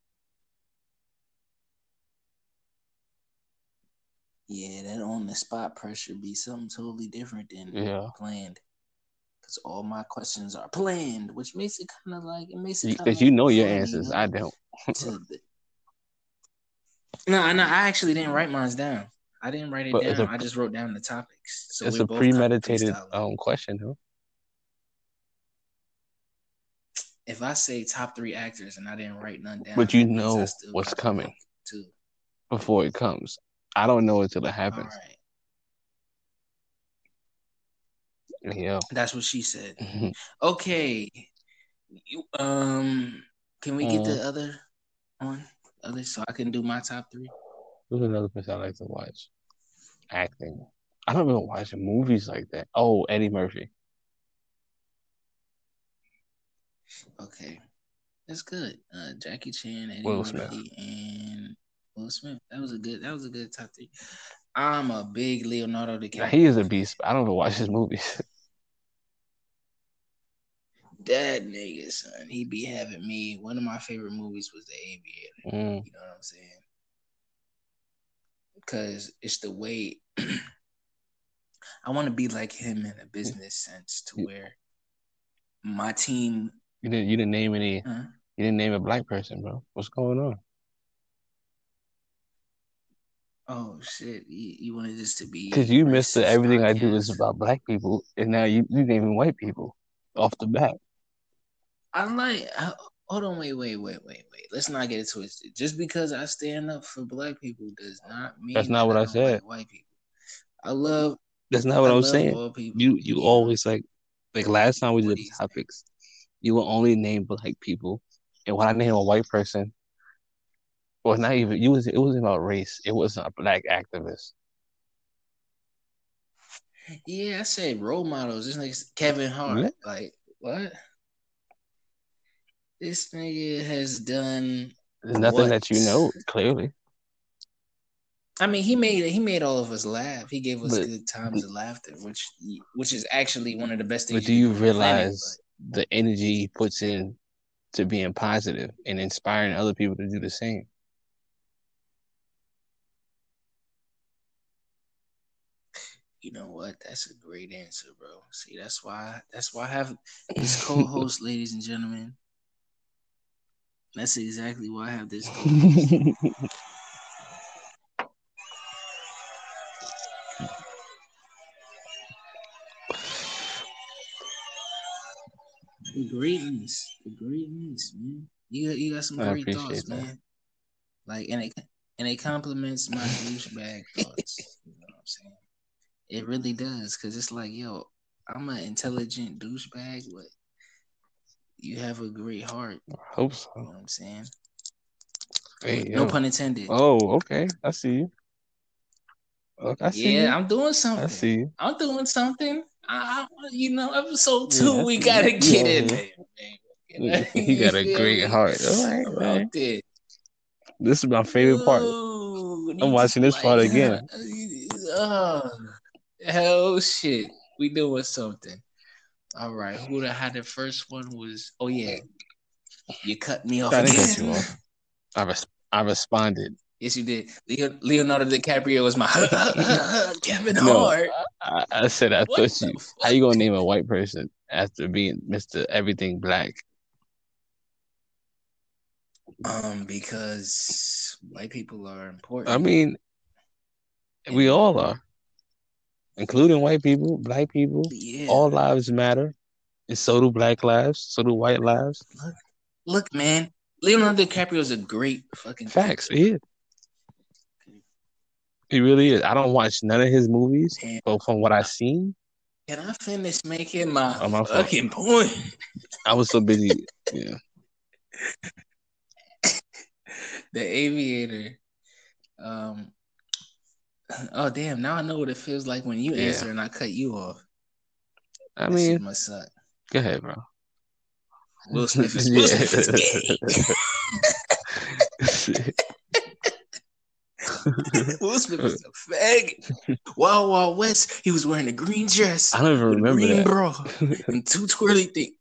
Yeah, that on the spot pressure be something totally different than Yeah. planned. because all my questions are planned, which makes it kind of like it makes it Because you know your answers. I don't. the- no, no, I actually didn't write mine down. I didn't write it But down. a- I just wrote down the topics. So it's a premeditated um question, huh? If I say top three actors and I didn't write none down, But you that means I know what's coming. Too. Before it comes. I don't know until it happens. right, Yeah. that's what she said. Mhm. Okay, you, um, can we get Mm. the other one? Other so I can do my top three. Who's another person I like to watch? Acting. I don't even watch movies like that. Oh, Eddie Murphy. Okay, that's good. Uh, Jackie Chan, Eddie Will Murphy, and Will Smith. That was a good. That was a good top three. I'm a big Leonardo DiCaprio. Now, he is a beast, I don't even watch his movies. That nigga, son, he be having me. One of my favorite movies was The Aviator. Mm. You know what I'm saying? Because it's the way I want to be like him in a business sense, to where my team. You didn't. You didn't name any. Huh? You didn't name a black person, bro. What's going on? Oh shit! You, you wanted this to be Because you missed racist everything I do is about black people, and now you you naming white people off the bat. I'm like. Uh, hold on, wait, wait, wait, wait, wait. Let's not get it twisted. Just because I stand up for black people does not mean That's not that what I don't said. like white people. I love. That's not what I I'm saying. You you always like like last time we did do the you say? topics, you will only name black people, and when I name a white person, or not even you was it wasn't about race. It was a black activist. Yeah, I said role models. This nigga Kevin Hart. Like what? This nigga has done. There's nothing What? that you know clearly. I mean, he made he made all of us laugh. He gave us But- good times of laughter, which which is actually one of the best things. But do you realize the energy he puts in to being positive and inspiring other people to do the same? You know what? That's a great answer, bro. See, that's why that's why I have this co-host, ladies and gentlemen. That's exactly why I have this. The greatness, the greatness, man. You got, you got some great thoughts, that. man. Like, and it and it compliments my douchebag thoughts. You know what I'm saying? It really does, cause it's like, yo, I'm an intelligent douchebag, but you have a great heart. I hope so. You know what I'm saying? Hey, no yo. pun intended. Oh, okay. I see you. Look, I see yeah, you. I'm doing something. I see you. I'm doing something. I, I, you know, episode two, I we gotta get Yeah, in there, man. You? He got a great heart. All right, man. This is my favorite part. Ooh, I'm watching this part again. Oh, hell shit. We doing something. All right. Who the had the first one was oh yeah. You cut me off I didn't again. cut you off. I res- I responded. Yes, you did. Leo- Leonardo DiCaprio was my Kevin No. Hart. I, I said I What thought you. fuck? How you gonna name a white person after being Mister Everything Black? Um, because white people are important. I mean, we all are, including white people, black people. yeah. All lives matter, and so do black lives. So do white lives. Look, look man, Leonardo DiCaprio is a great fucking Facts. He is. He really is. I don't watch none of his movies, but from what I've seen, Can I finish making my, Oh, my fucking point? I was so busy. Yeah. The Aviator. Um. Oh damn! Now I know what it feels like when you Yeah. answer and I cut you off. I That mean, must suck. go ahead, bro. Will Smith is, Will Smith is gay. Will Smith is a fag. Wild Wild West. He was wearing a green dress. I don't even remember green that. bra and two twirly things.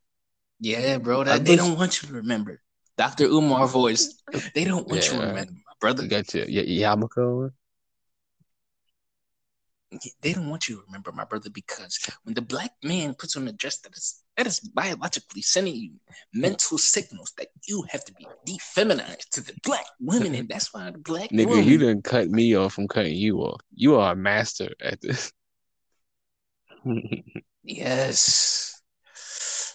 Yeah, bro. That they don't want you to remember. Dr. Umar voice. They don't want you to remember, my brother. You got your, your yarmulke on? They don't want you to remember my brother because when the black man puts on a dress that is that is biologically sending you mental signals that you have to be defeminized to the black women, and that's why the black Nigga, woman, you didn't cut me off from cutting you off. You are a master at this. yes,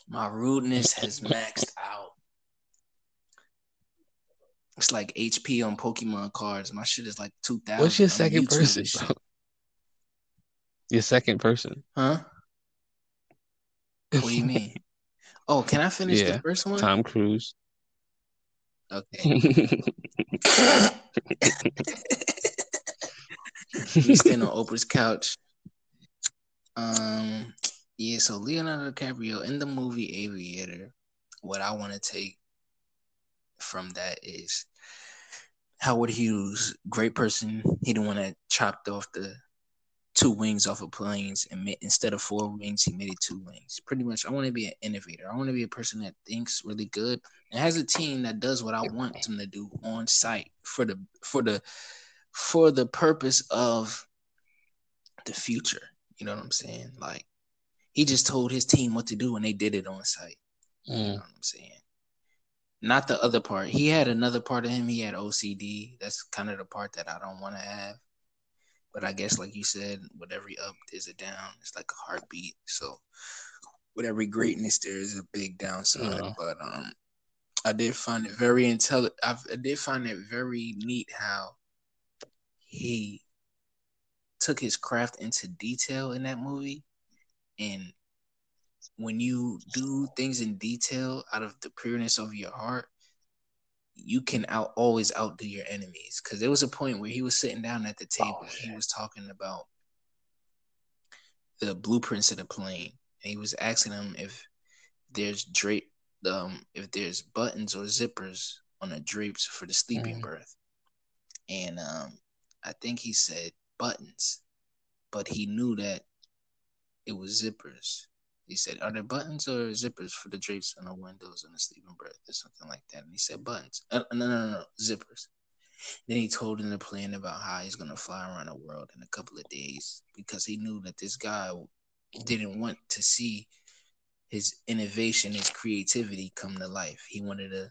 my rudeness has maxed out. It's like HP on Pokemon cards. My shit is like two thousand. What's your second person? Your second person. Huh? What do you mean? Oh, can I finish Yeah, the first one? Tom Cruise. Okay. we stand on Oprah's couch. Um, yeah. So Leonardo DiCaprio in the movie Aviator. What I want to take from that is Howard Hughes, great person. He the one that chopped off the two wings off of planes and instead of four wings, he made it two wings. Pretty much, I want to be an innovator. I want to be a person that thinks really good and has a team that does what I want them to do on site for the for the for the purpose of the future. You know what I'm saying? Like he just told his team what to do and they did it on site. You know Mm. what I'm saying? Not the other part. He had another part of him. He had OCD. That's kind of the part that I don't want to have. But I guess, like you said, with every up, there's a down. It's like a heartbeat. So, with every greatness, there is a big downside. Yeah. But um, I did find it very intelligent. I did find it very neat how he took his craft into detail in that movie, and when you do things in detail out of the pureness of your heart, you can out always outdo your enemies. Because there was a point where he was sitting down at the table, Oh, he was talking about the blueprints of the plane, and he was asking them if there's drape, um, if there's buttons or zippers on the drapes for the sleeping Mhm. berth, and um, I think he said buttons, but he knew that it was zippers. He said, "Are there buttons or zippers for the drapes on the windows on the sleeping berth or something like that?" And he said, "Buttons." Uh, no, no, no, no, zippers. Then he told him the plan about how he's gonna fly around the world in a couple of days because he knew that this guy didn't want to see his innovation, his creativity come to life. He wanted to.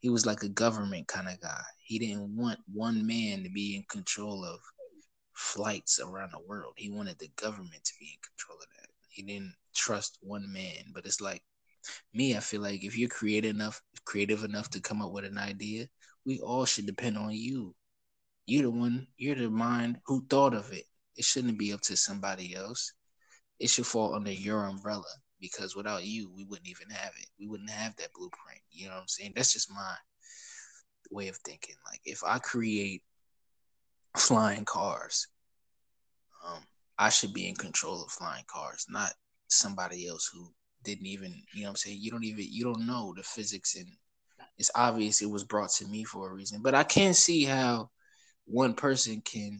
He was like a government kind of guy. He didn't want one man to be in control of flights around the world. He wanted the government to be in control of that. He didn't trust one man. But it's like me, I feel like if you're creative enough, creative enough to come up with an idea, we all should depend on you. You're the one, you're the mind who thought of it. It shouldn't be up to somebody else. It should fall under your umbrella because without you, we wouldn't even have it. We wouldn't have that blueprint. You know what I'm saying? That's just my way of thinking. Like if I create flying cars, um, I should be in control of flying cars, not somebody else who didn't even, you know what I'm saying? You don't even, you don't know the physics and it's obvious it was brought to me for a reason. But I can't see how one person can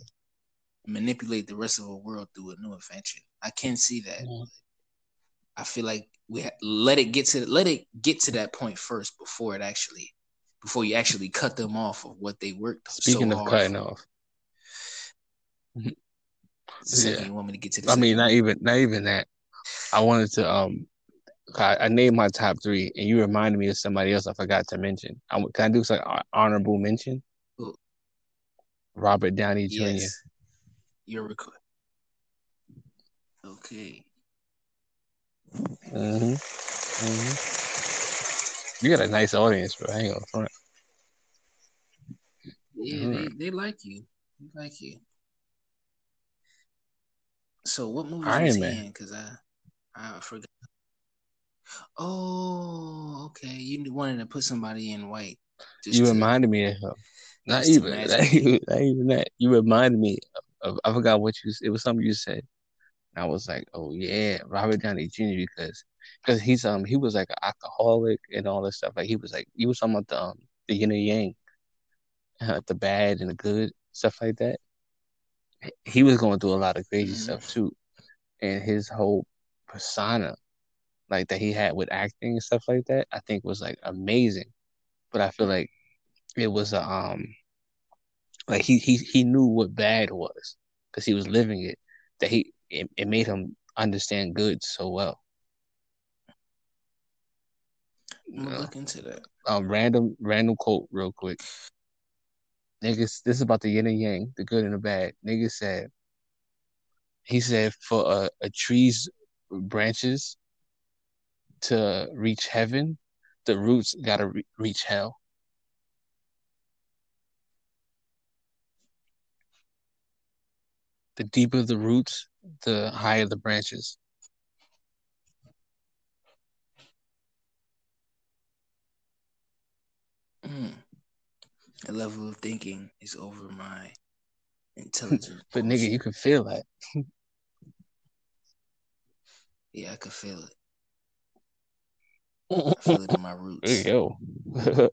manipulate the rest of the world through a new invention. I can't see that. Mhm. I feel like we ha- let it get to let it get to that point first before it actually before you actually cut them off of what they worked Speaking so of cutting for. off, Yeah. you want me to get to I mean, not even not even that. I wanted to um, I, I named my top three, and you reminded me of somebody else I forgot to mention. I, can I do some hon- mention? Who? Robert Downey Jr. Yes. Your record. Okay. hmm hmm You got a nice audience, bro. Hang on front. Yeah, All they, they like you. They like you. So what movie Iron was Man. he in? Cause I I forgot. Oh, okay. You wanted to put somebody in white. You to, reminded me of him. Not even, not even, not even that. You reminded me of. I forgot what you. It was something you said. I was like, oh yeah, Robert Downey Jr. because because he's um he was like an alcoholic and all this stuff. Like he was like he was talking about the um the yin and yang, uh, the bad and the good stuff like that. He was going through a lot of crazy Mhm. stuff too, and his whole persona, like that he had with acting and stuff like that, I think was like amazing. But I feel like it was a um like he he he knew what bad was because he was living it, that he it, it made him understand good so well. I'm gonna look into that. Um, random random quote real quick. Niggas, this is about the yin and yang, the good and the bad. Niggas said, he said for a, a tree's branches to reach heaven, the roots gotta re- reach hell. The deeper the roots, the higher the branches. Mm. The level of thinking is over my intelligence. but nigga, you can feel that. yeah, I can feel it. I feel it in my roots. Yo.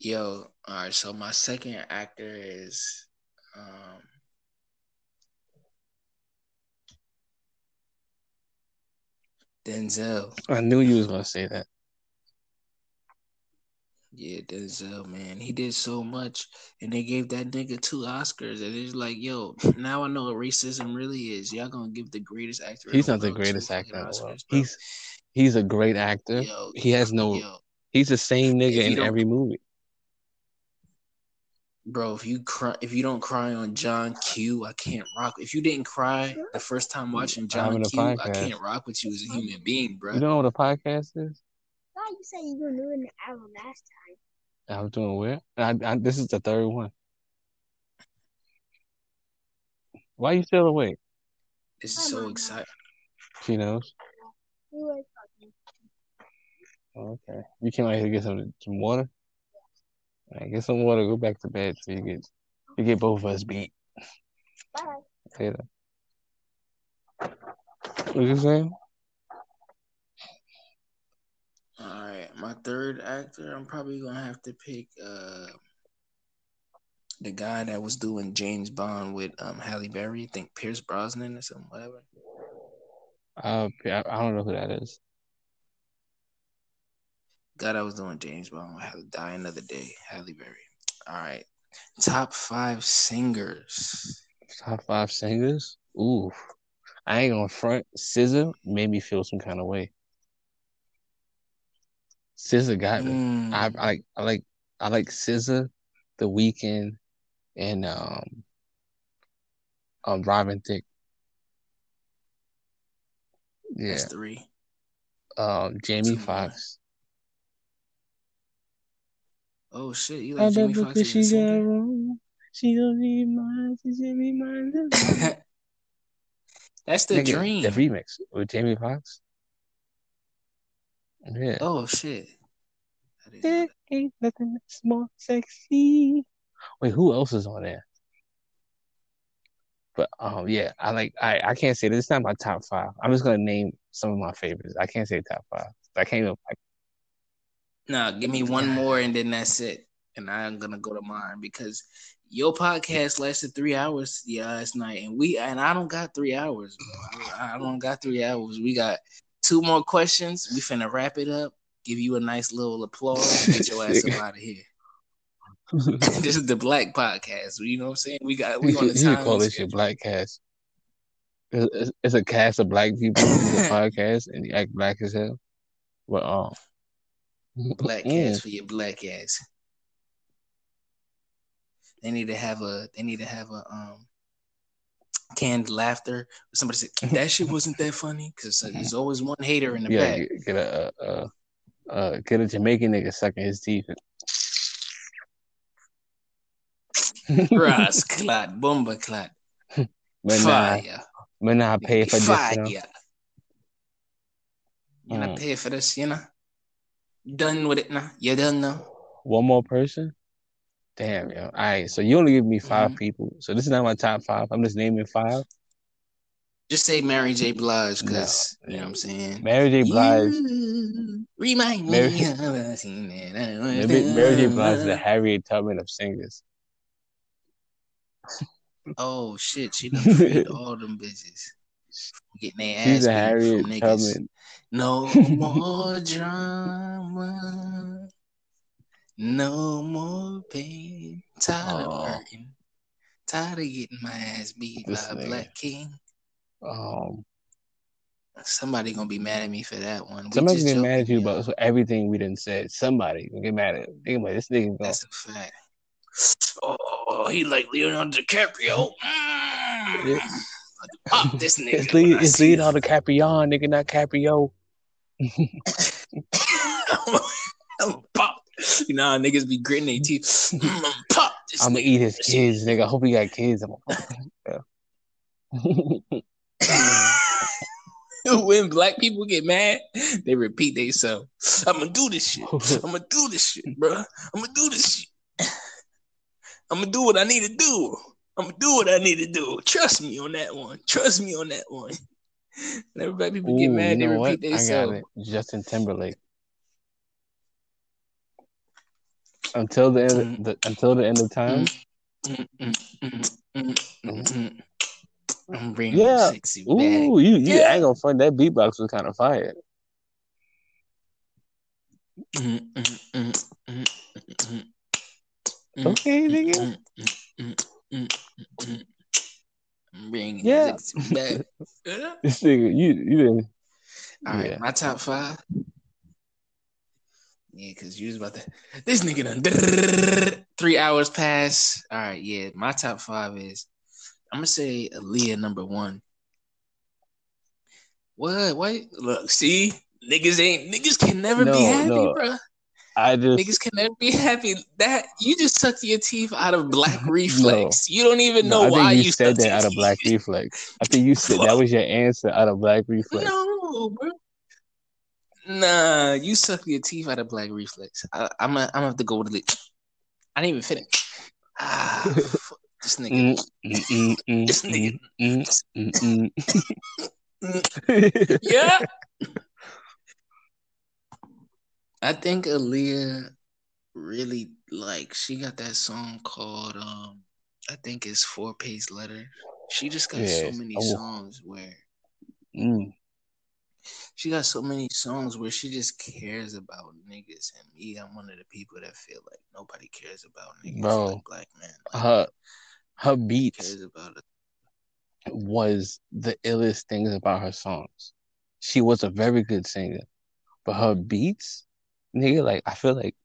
Yo, all right. So my second actor is um Denzel. I knew you was gonna say that. Yeah, Denzel, man, he did so much, and they gave that nigga two Oscars, and it's like, yo, now I know what racism really is. Y'all gonna give the greatest actor? He's not the greatest actor world. He's he's a great actor. Yo, he has no. Yo, he's the same nigga in every movie. Bro, if you cry, if you don't cry on John Q, I can't rock. If you didn't cry the first time watching John Q, I can't rock with you as a human being, bro. You know what a podcast is? Thought you said you were doing the hour last time. I was doing where? I, I, this is the third one. Why are you still awake? This is oh so exciting. She knows. Okay. You came out here to get some some water. Right, get some water. Go back to bed so you get you get both of us beat. Bye. Later. What you saying? All right, my third actor, I'm probably gonna have to pick uh the guy that was doing James Bond with um Halle Berry. I think Pierce Brosnan or something, whatever. Uh, I don't know who that is. God, I was doing James Bond. I had to die another day. Halle Berry. All right, top five singers. Top five singers. Ooh, I ain't gonna front. SZA made me feel some kind of way. SZA got me. Mm. I, I like I like I like SZA, The Weeknd, and um um Robin Thicke. Yeah. That's three. Um Jamie Foxx. Oh shit, you like Jamie Foxx? She got wrong. She don't need mine. She need mine. That's the Nigga, dream. The remix with Jamie Foxx. Yeah. Oh shit. There ain't nothing that's more sexy. Wait, who else is on there? But um, yeah, I like. I I can't say this is not my top five. I'm just gonna name some of my favorites. I can't say top five. I can't even. I... No, give me one more and then that's it. And I'm gonna go to mine because your podcast lasted three hours the last night, and we and I don't got three hours, bro. I, I don't got three hours. We got two more questions. We finna wrap it up. Give you a nice little applause. Get your ass up out of here. this is the Black Podcast. You know what I'm saying? We got we on the time. You call this your Black Cast. It's, it's, a cast of black people in the podcast, and you act black as hell. But um, black cast for your black ass. They need to have a. They need to have a um canned laughter. Somebody said that shit wasn't that funny because there's always one hater in the yeah, back. Get, get a, a, a, get a Jamaican nigga sucking his teeth. Ras clot, bomba clot. Fire. When I pay for Fire. this, you know. You mm. pay for this, you know. Done with it now. You're done now. One more person. Damn, yo. All right, so you only give me 5 mm-hmm. people. So this is not my top five. I'm just naming five. Just say Mary J. Blige, because no, you know what I'm saying. Mary J. Blige. You remind Mary, me of Mary, Mary J. Blige is the Harriet Tubman of singers. Oh shit, she done freed all them bitches. Getting their ass She's a Harriet from niggas. Tubman. No more drama. No more pain. Tired oh. of hurting. Tired of getting my ass beat This by a nigga. black king. Um, Somebody gonna be mad at me for that one. We somebody's just getting mad at you about everything we didn't say. Somebody gonna get mad at. Think about this nigga. That's a fact. Oh, he like Leonardo DiCaprio. Mm. Yeah. Pop this nigga. It's, Le- it's. Leonardo DiCaprio, nigga, not Caprio. I'm gonna pop. You know niggas be gritting their teeth. Mm, I'm gonna pop this I'm gonna eat his kids, nigga. I hope he got kids. I'm gonna... when black people get mad, they repeat themselves. I'm gonna do this shit. I'm gonna do this shit, bro. I'm gonna do this shit. I'm gonna do what I need to do. I'm gonna do what I need to do. Trust me on that one. Trust me on that one. And everybody people get mad, they repeat themselves. Justin Timberlake. Until the end, of the, until the end of time. Mm, mm, mm, mm, mm, mm. I'm bringing Yeah. sexy back. Ooh, you, you Yeah. I ain't gonna front that beatbox was kind of fire. Okay, nigga. I'm bringing Yeah. sexy back. This nigga, you you didn't. All right, Yeah. my top five. Yeah, cause you was about to. This nigga done three hours pass. All right, yeah, my top five is. I'm gonna say Aaliyah number one. What? What? Look, see, niggas ain't niggas can never No, be happy, no. bro. I just Niggas can never be happy. That you just sucked your teeth out of black reflex. You don't even no, know I think why you, you, said sucked that out of black reflex. I think you said that was your answer out of black reflex. No, bro. Nah, you suck your teeth out of black reflex. I, I'm gonna I'm gonna have to go with it. I didn't even finish. Ah, this nigga. Mm, mm, mm, This nigga. Yeah. I think Aaliyah really like she got that song called um I think it's Four Page Letter. She just got so many Oh. songs where Mm. She got so many songs where she just cares about niggas and me. I'm one of the people that feel like nobody cares about niggas Bro. like black men. Like, Her her beats cares about it. was the illest things about her songs. She was a very good singer, but her beats, nigga, like I feel like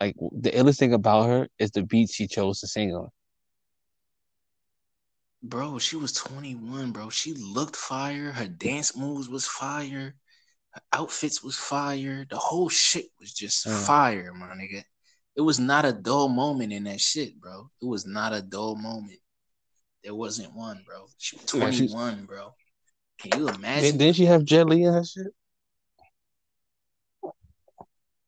like the illest thing about her is the beats she chose to sing on. Bro, she was 21, bro. She looked fire. Her dance moves was fire. Her outfits was fire. The whole shit was just Mm. fire, my nigga. It was not a dull moment in that shit, bro. It was not a dull moment. There wasn't one, bro. She was Yeah, 21, bro. Can you imagine? didn't she have Jet Li in her shit?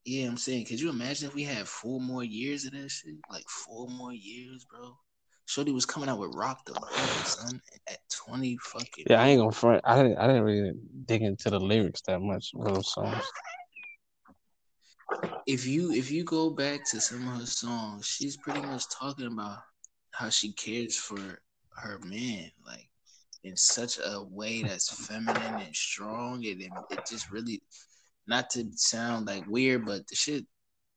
Yeah, I'm saying, could you imagine if we had four more years of that shit? Like four more years, bro. Shorty was coming out with Rock the Hood, son, at 20 fucking. Yeah, I ain't gonna front. I didn't. I didn't really dig into the lyrics that much of those songs. if you if you go back to some of her songs, she's pretty much talking about how she cares for her man, like in such a way that's feminine and strong, and it, it just really, not to sound like weird, but the shit,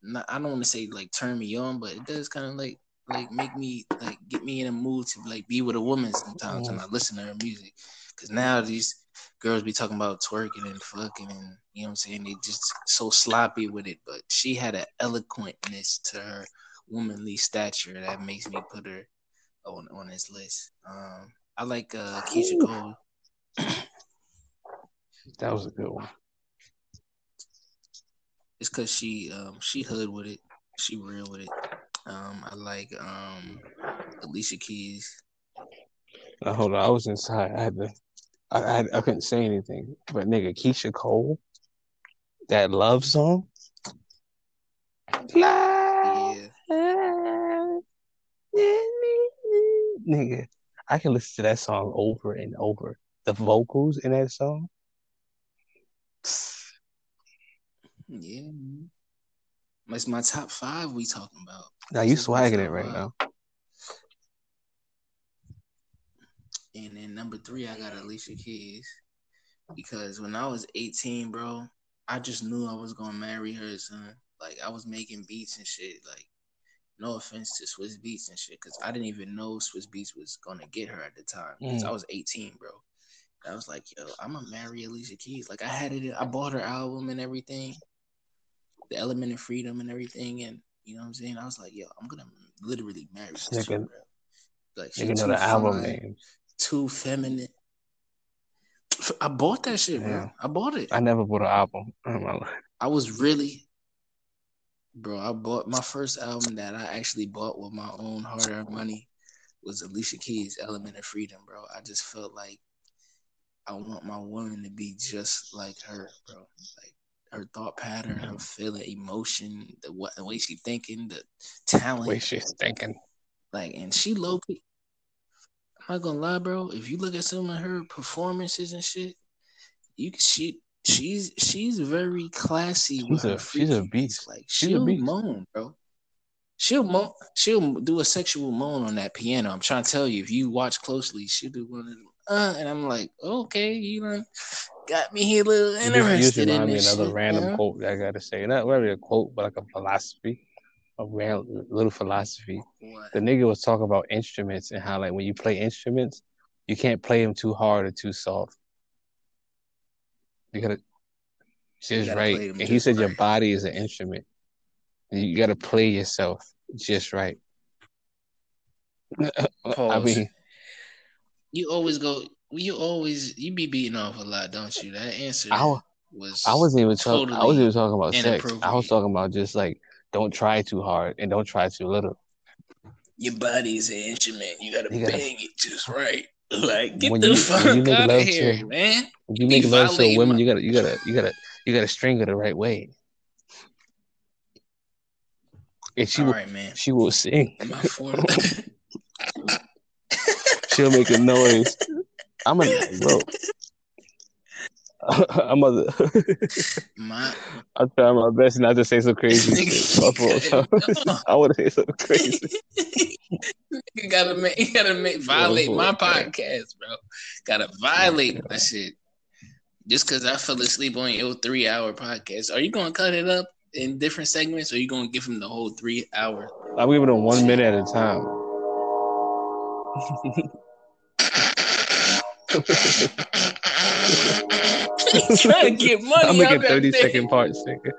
not, I don't want to say like turn me on, but it does kind of like like make me like get me in a mood to like be with a woman sometimes when I listen to her music, because now these girls be talking about twerking and fucking and you know what I'm saying they just so sloppy with it. But she had an eloquentness to her womanly stature that makes me put her on on this list. Um I like uh Keyshia. Cole. That was a good one. it's cause she um she hood with it. She real with it um I like um Alicia Keys Now, hold on, I was inside. I had to. I, I I couldn't say anything, but nigga, Keyshia Cole, that love song. yeah Nigga, I can listen to that song over and over. The vocals in that song. yeah man. It's my top five we talking about Now you This is my swagging it right five. now. And then number three, I got Alicia Keys. Because when I was 18, bro, I just knew I was gonna marry her, son. Like I was making beats and shit. Like No offense to Swizz Beatz and shit, because I didn't even know Swizz Beatz was gonna get her at the time. Because Mm. I was 18, bro. I was like, yo, I'm gonna marry Alicia Keys. Like I had it, I bought her album and everything, the Element of Freedom and everything, and you know what I'm saying. I was like, yo, I'm gonna literally marry this Nigga- chick, bro. Like she know the album name. too feminine. I bought that shit, bro. Yeah. I bought it. I never bought an album. in my life. I was really, bro. I bought my first album that I actually bought with my own hard-earned money was Alicia Keys' "Element of Freedom," bro. I just felt like I want my woman to be just like her, bro. Like her thought pattern, her feeling, emotion, the what, the way she thinking, the talent, Way she's thinking. like, and she low key. I'm not gonna lie, bro. If you look at some of her performances and shit, you can she she's she's very classy with She's a- her she's a beast. Like She's she'll moan, bro. She'll moan. She'll do a sexual moan on that piano. I'm trying to tell you. If you watch closely, she'll do one of them. Uh, and I'm like, okay, you done got me here a little You just, you interested in this another shit, random you quote I gotta say. Not really a quote, but like a philosophy. A real little philosophy. What? The nigga was talking about instruments and how like when you play instruments, you can't play them too hard or too soft. You gotta just gotta right. And he said your body is an instrument. You gotta play yourself just right. I mean, You always go. You always you be beating off a lot, don't you? That answer I, was. I wasn't even talking. I wasn't even talking about sex. I was talking about just like don't try too hard and don't try too little. Your body is an instrument. You gotta You gotta- bang it just right. Like get When the you- fuck you make out of here, to- man. When you You make love to a woman, my- you gotta, you gotta, you gotta, you gotta string her the right way. And she All will, right, man. she will sing. My. She'll make a noise. I'm a bro. I'm a. my I try my best not to say some crazy shit. I to say something crazy. you gotta make. You gotta make violate my podcast, bro. Gotta oh violate my shit. Just because I fell asleep on your three hour podcast, are you gonna cut it up in different segments, or are you gonna give him the whole three hour? I'm giving them one minute at a time. Trying to get money. I'm making that 30 thing. second parts, nigga.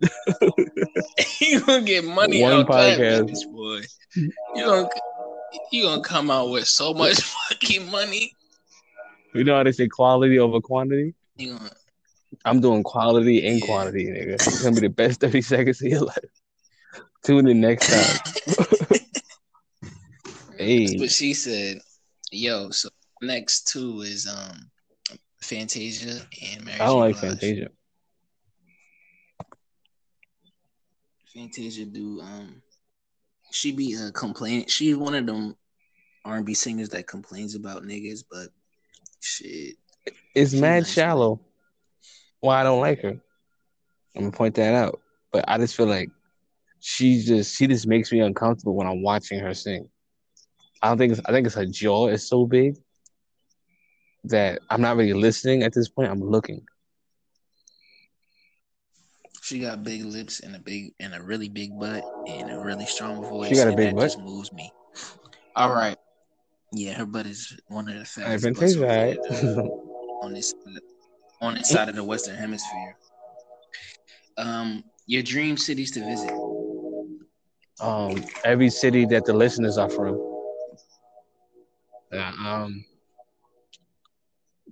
you gonna get money One out podcast. bitch, boy. You gonna you gonna come out with so much fucking money. You know how they say quality over quantity? You gonna I'm doing quality and Yeah. quantity, nigga. It's gonna be the best 30 seconds of your life. Tune in next time. hey, but she said, "Yo, so next two is um Fantasia and Mary I don't J. like Blige. Fantasia. Fantasia do um she be uh complain she's one of them R and B singers that complains about niggas, but shit. It's mad nice, shallow. Why I don't like her. I'm gonna point that out. But I just feel like she just she just makes me uncomfortable when I'm watching her sing. I don't think it's I think it's her jaw is so big that I'm not really listening at this point. I'm looking. She got big lips and a big and a really big butt and a really strong voice. She got a big that butt? Just moves me. All right. Yeah, her butt is one of the fattest over alright. there, uh, on this on this side of the Western Hemisphere. Um, your dream cities to visit. um every city that the listeners are from. Yeah, um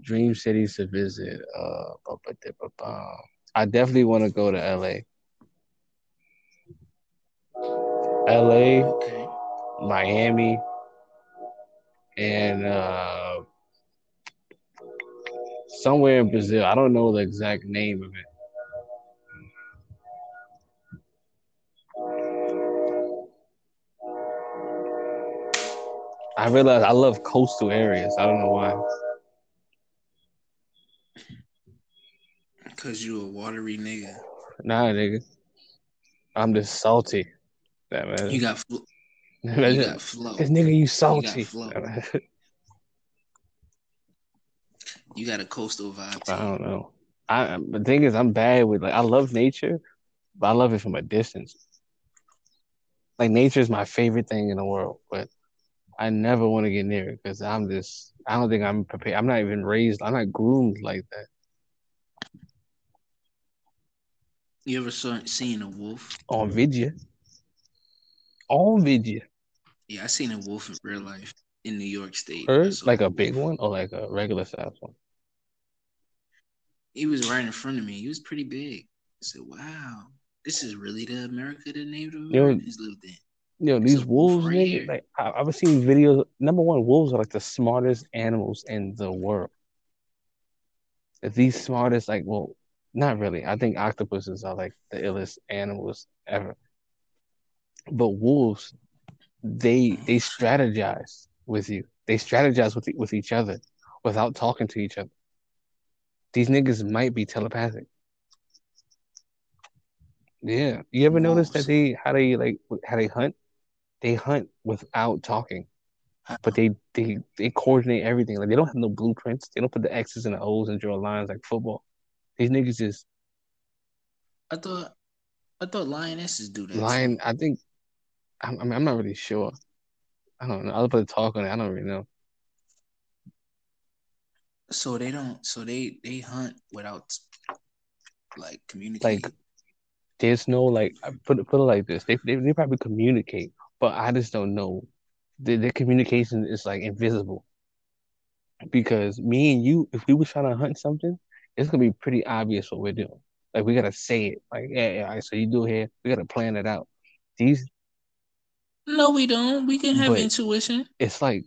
dream cities to visit. Uh ba- ba- da- ba- ba. I definitely want to go to LA. LA, Okay. Miami, and uh somewhere in Brazil. I don't know the exact name of it. I realize I love coastal areas. I don't know why. Cause you a watery nigga. Nah, nigga. I'm just salty. That man. You got fl- you got flow. Cause nigga, you salty. flow. You got a coastal vibe. I don't know. I the thing is, I'm bad with like I love nature, but I love it from a distance. Like nature is my favorite thing in the world, but I never want to get near it because I'm just I don't think I'm prepared. I'm not even raised. I'm not groomed like that. You ever saw seen a wolf? On video. On video. Yeah, I seen a wolf in real life in New York State. Like a wolf. big one or like a regular size one. He was right in front of me. He was pretty big. I said, "Wow, this is really the America that Native Yo, Americans lived in." You know, It's these wolves, right nigga, like I, I've seen videos. Number one, wolves are like the smartest animals in the world. These smartest, like, well, not really. I think octopuses are like the illest animals ever. But wolves, they they strategize with you. They strategize with with each other without talking to each other. These niggas might be telepathic. Yeah. You ever notice that they how they like how they hunt? They hunt without talking. But they they they coordinate everything. Like they don't have no blueprints. They don't put the X's and the O's and draw lines like football. These niggas just I thought, I thought lionesses do that. lying. I think I'm I mean, I'm not really sure. I don't know. I'll put a talk on it. I don't really know. So they don't. So they they hunt without like communicating. There's no like put it put it like this. They they, they probably communicate, but I just don't know. The, their communication is like invisible. Because me and you, if we were trying to hunt something, it's gonna be pretty obvious what we're doing. Like we gotta say it. Like, yeah, yeah, all right, so you do it here. We gotta plan it out. These no, we don't. We can have intuition. it's like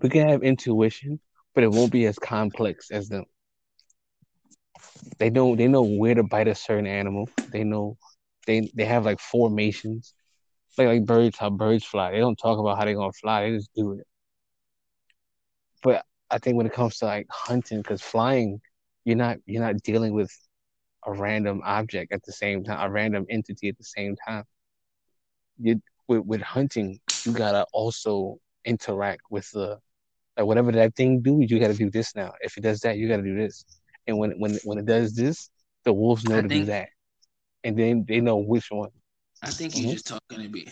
we can have intuition, but it won't be as complex as them. They know they know where to bite a certain animal. They know they they have like formations. Like like birds, how birds fly. They don't talk about how they're gonna fly, they just do it. But I think when it comes to like hunting, because flying, you're not you're not dealing with a random object at the same time, a random entity at the same time. You with with hunting, you gotta also interact with the like whatever that thing do, you gotta do this now. If it does that, you gotta do this. And when when when it does this, the wolves know I to do that. And then they know which one. I think Mhm. you're just talking to be.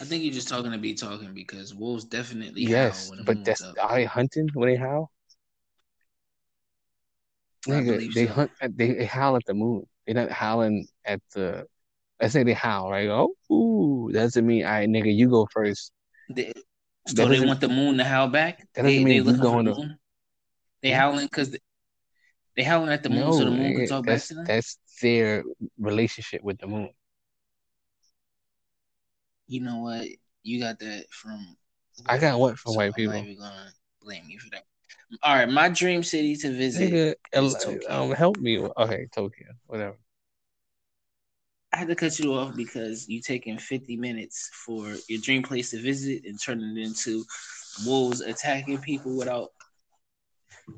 I think you're just talking to be talking because wolves definitely yes, howl when but that's up. are hunting when they howl? I Nigga, they so. hunt. They, they howl at the moon. They're not howling at the. Let's say they howl, right? Oh, ooh, doesn't mean, all right, nigga, you go first. They, That so they want the moon to howl back. That They doesn't mean they you going the to-. They howling because they, they howling at the moon so the moon can talk back to them. that's their relationship with the moon. You know what? You got that from. I got what from so white I'm people? even gonna blame you for that. All right, my dream city to visit. Nigga, um, help me. Okay, Tokyo, whatever. I had to cut you off because you taking 50 minutes for your dream place to visit and turning it into wolves attacking people without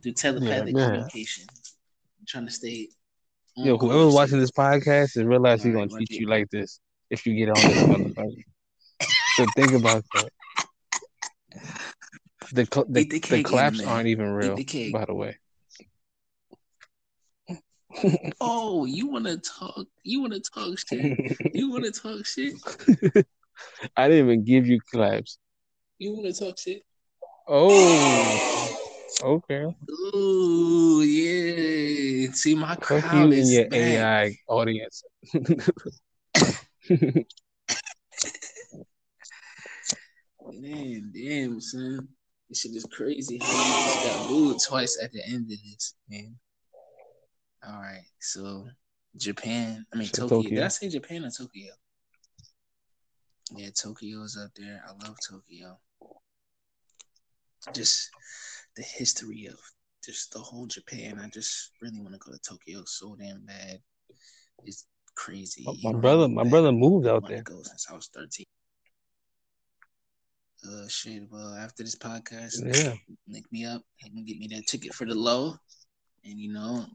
through telepathic Yeah, communication. I'm trying to stay. Yo, whoever's watching this podcast and realize he's Alright, gonna treat you like this if you get on this motherfucker. So think about that. The cl- the, the the, claps aren't even real, the by the way. Oh, you want to talk? You want to talk shit? You want to talk shit? I didn't even give you claps. You want to talk shit? Oh, okay. Ooh, yeah. See, my Fuck crowd you and is your back. AI audience. Man, damn, son. This shit is crazy how you just got booed twice at the end of this, man. All right, so Japan, I mean Tokyo. Tokyo. Did I say Japan or Tokyo? Yeah, Tokyo's up there. I love Tokyo. Just the history of just the whole Japan. I just really want to go to Tokyo so damn bad. It's crazy. My- my brother- my brother moved out there. Go since I was thirteen. Uh, shit. Well, after this podcast, Yeah. link me up. Can get me that ticket for the low. And you know,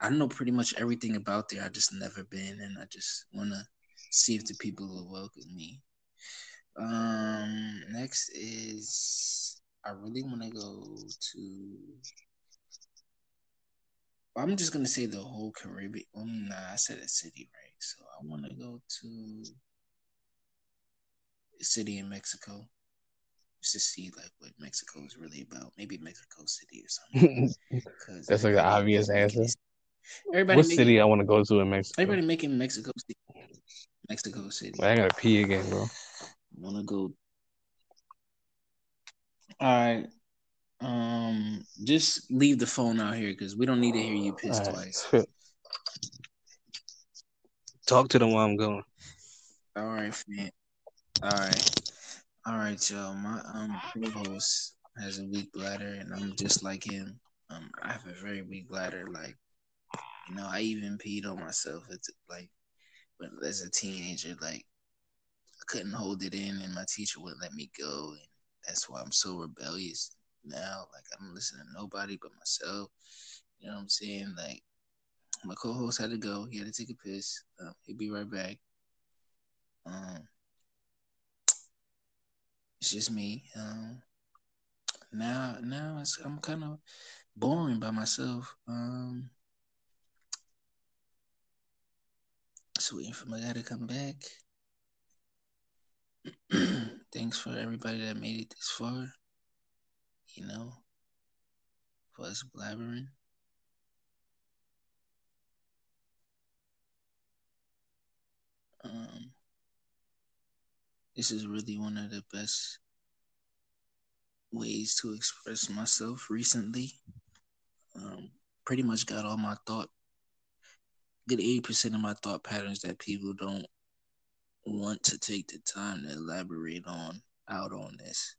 I, I know pretty much everything about there. I just never been, and I just want to see if the people will welcome me. Um, next is I really want to go to. I'm just gonna say the whole Caribbean. Well, nah, I said a city, right? So I want to go to city in Mexico. Just to see like what Mexico is really about. Maybe Mexico City or something. That's like the obvious answer. Everybody what making, city I want to go to in Mexico? Everybody making Mexico City. Mexico City. But I gotta pee again, bro. I wanna go? All right. Um, just leave the phone out here because we don't need to hear you piss All twice. Talk to them while I'm going. All right, fam. All right, all right, y'all. My um co-host has a weak bladder, and I'm just like him. Um, I have a very weak bladder. Like, you know, I even peed on myself. It's like, but as a teenager, like, I couldn't hold it in, and my teacher wouldn't let me go, and that's why I'm so rebellious now. Like, I don't listen to nobody but myself. You know what I'm saying? Like, my co-host had to go. He had to take a piss. Um, he'll be right back. Um, it's just me. Um, now, now it's, I'm kind of boring by myself. Um, just waiting for my guy to come back. Thanks for everybody that made it this far. You know, for us blabbering. This is really one of the best ways to express myself recently. Um, pretty much got all my thought, good 80% of my thought patterns that people don't want to take the time to elaborate on out on this.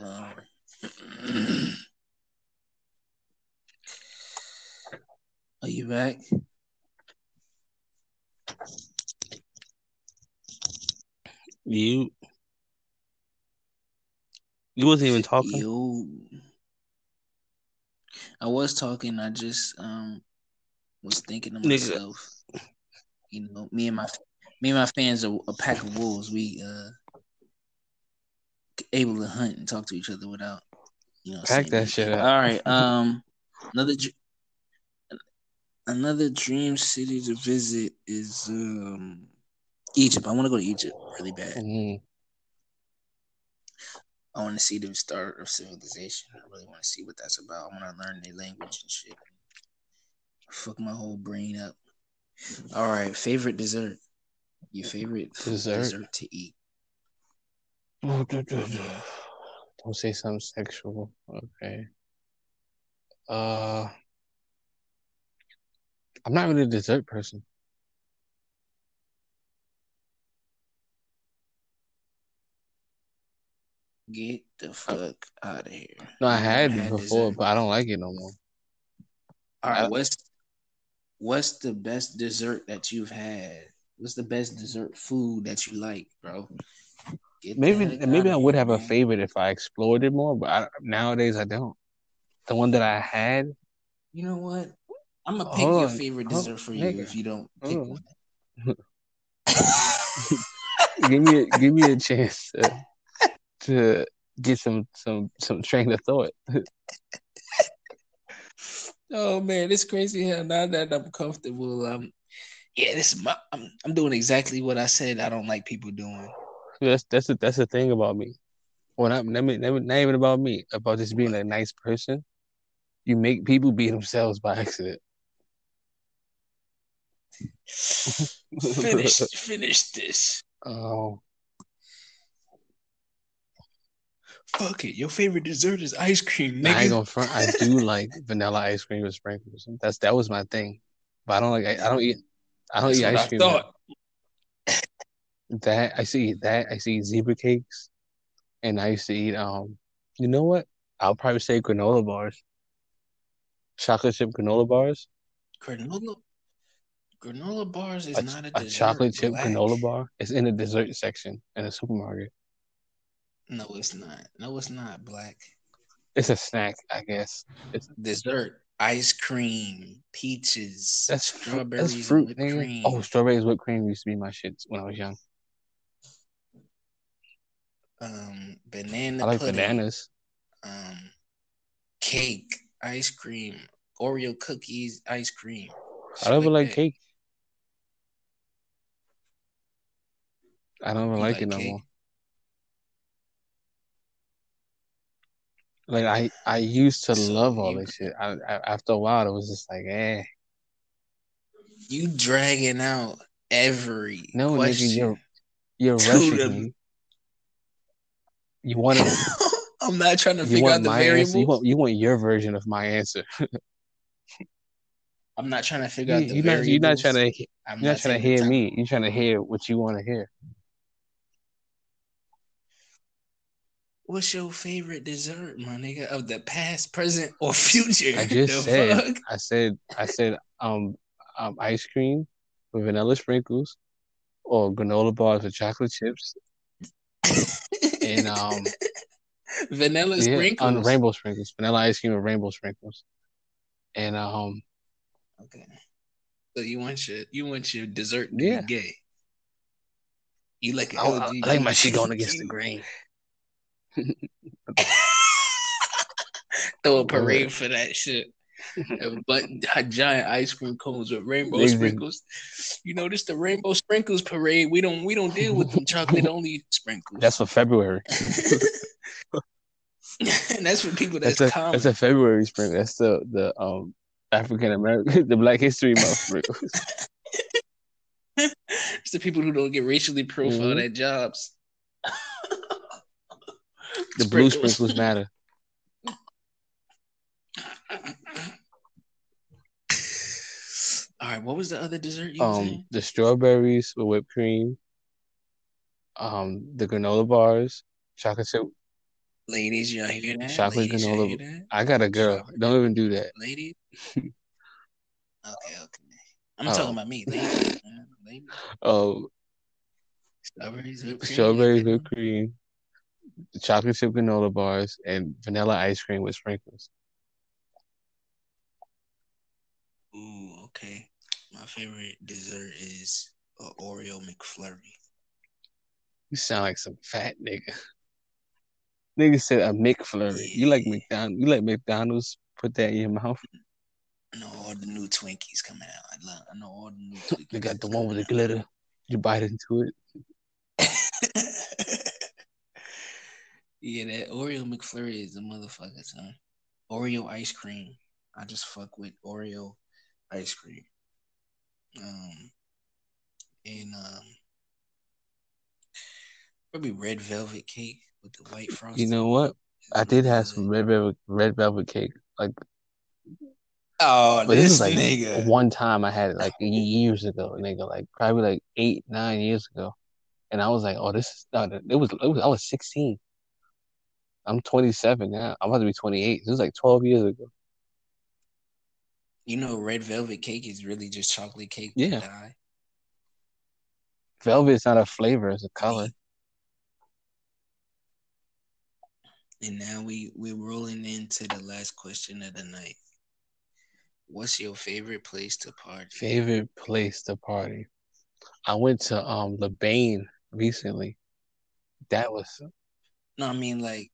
Um, are you back? You you wasn't even talking. Yo, I was talking. I just um was thinking to Nigga. myself. You know, me and my me and my fans are a pack of wolves. We uh able to hunt and talk to each other without you know. Pack that shit up. All right. Um, another another dream city to visit is um Egypt. I want to go to Egypt really bad. Mhm. I want to see the start of civilization. I really want to see what that's about. I want to learn their language and shit. Fuck my whole brain up. All right, favorite dessert. Your favorite Dessert? dessert to eat. Don't say something sexual. Okay. Uh, I'm not really a dessert person. Get the fuck out of here. No, I had it before, but I don't like it no more. All right, what's what's the best dessert that you've had? What's the best dessert food that you like, bro? Get Maybe maybe I would here, have a favorite if I explored it more, but I, nowadays I don't. The one that I had, You know what? I'm gonna pick Hold your oh, favorite Hold- dessert for you nigga. if you don't pick Hold one. give me a, give me a chance to, to get some some some train of thought. Oh man, it's crazy how now that I'm comfortable, um, yeah, this is my, I'm, I'm doing exactly what I said I don't like people doing. That's that's the, that's the thing about me. Well, not, not, not not even about me. About just being a nice person. You make people be themselves by accident. finish, finish this. Oh, Fuck it. Your favorite dessert is ice cream, I ain't nigga. gonna front. I do like vanilla ice cream with sprinkles. That's that was my thing. But I don't like. I, I don't eat. I don't That's eat ice I cream. thought. That I see that. I see zebra cakes, and I used to eat. Um, you know what? I'll probably say granola bars. Chocolate chip granola bars. Granola, granola bars is A, not a a dessert. chocolate chip black. granola bar. It's in the dessert section in the supermarket. No, it's not. No, it's not black. It's a snack, I guess. It's Dessert, ice cream, peaches, that's strawberries, that's fruit, and whipped cream. Oh, strawberries whipped cream used to be my shit when I was young. um, banana I like pudding, bananas. um, cake, ice cream, Oreo cookies, ice cream. I don't like that. cake. I don't even like, like it no cake? more. Like I, I used to love all this shit. I, I, after a while, it was just like, eh. you dragging out every No, nigga, question. you're you're rushing the- me. You want to, I'm not trying to figure out the answer. variables. You want you want your version of my answer. I'm not trying to figure You, out the you're not you're not trying to I'm you're not trying to hear me. You're trying to hear what you want to hear. What's your favorite dessert, my nigga, of the past, present, or future? I just The said fuck? I said I said um um ice cream with vanilla sprinkles or granola bars with chocolate chips and um vanilla yeah, sprinkles. on rainbow sprinkles, vanilla ice cream with rainbow sprinkles. And um Okay. So you want your you want your dessert to Yeah. be gay. You like an I, I LGBT. like my shit going against the grain. Throw a parade for that shit. but giant ice cream cones with rainbow Niggas- sprinkles. You know, this the rainbow sprinkles parade. We don't we don't deal with them chocolate only sprinkles. That's for February. and that's for people that's, That's a common. that's a February sprinkle. That's the the um African American the Black History Month sprinkles. it's the people who don't get racially profiled Mhm. at jobs. The blue sprinkles matter. All right, what was the other dessert you Um saying? the strawberries with whipped cream. Um the granola bars, chocolate chip. Ladies, y'all hear that? chocolate Ladies, granola-? I got a girl. Chocolate. Don't even do that. Ladies? okay, okay. I'm Oh. talking about me. Ladies. Ladies. Oh, Strawberries, whipped cream. strawberries whipped cream, chocolate chip granola bars, and vanilla ice cream with sprinkles. Ooh, okay. My favorite dessert is a Oreo McFlurry. You sound like some fat nigga. Nigga said a McFlurry. You like Yeah. McDonald's? You like McDonald's? Put that in your mouth. I know all the new Twinkies coming out. I, love, I know all the new Twinkies. They got the one with the glitter. You bite into it. yeah, that Oreo McFlurry is a motherfucker, son. Oreo ice cream. I just fuck with Oreo ice cream. Um, and um, probably red velvet cake with the white frosting. You know what? I did have some red velvet red velvet cake. Like, Oh, but this this is like nigga. one time I had it like years ago, nigga. Like probably like eight nine years ago, and I was like, oh, this is no, it was it was I was sixteen. I'm 27 now. I'm about to be 28. This is like 12 years ago. You know, red velvet cake is really just chocolate cake Yeah. with dye. Velvet is not a flavor; it's a color. And now we we're rolling into the last question of the night. What's your favorite place to party? Favorite place to party? I went to um LeBain recently. That was No, I mean like,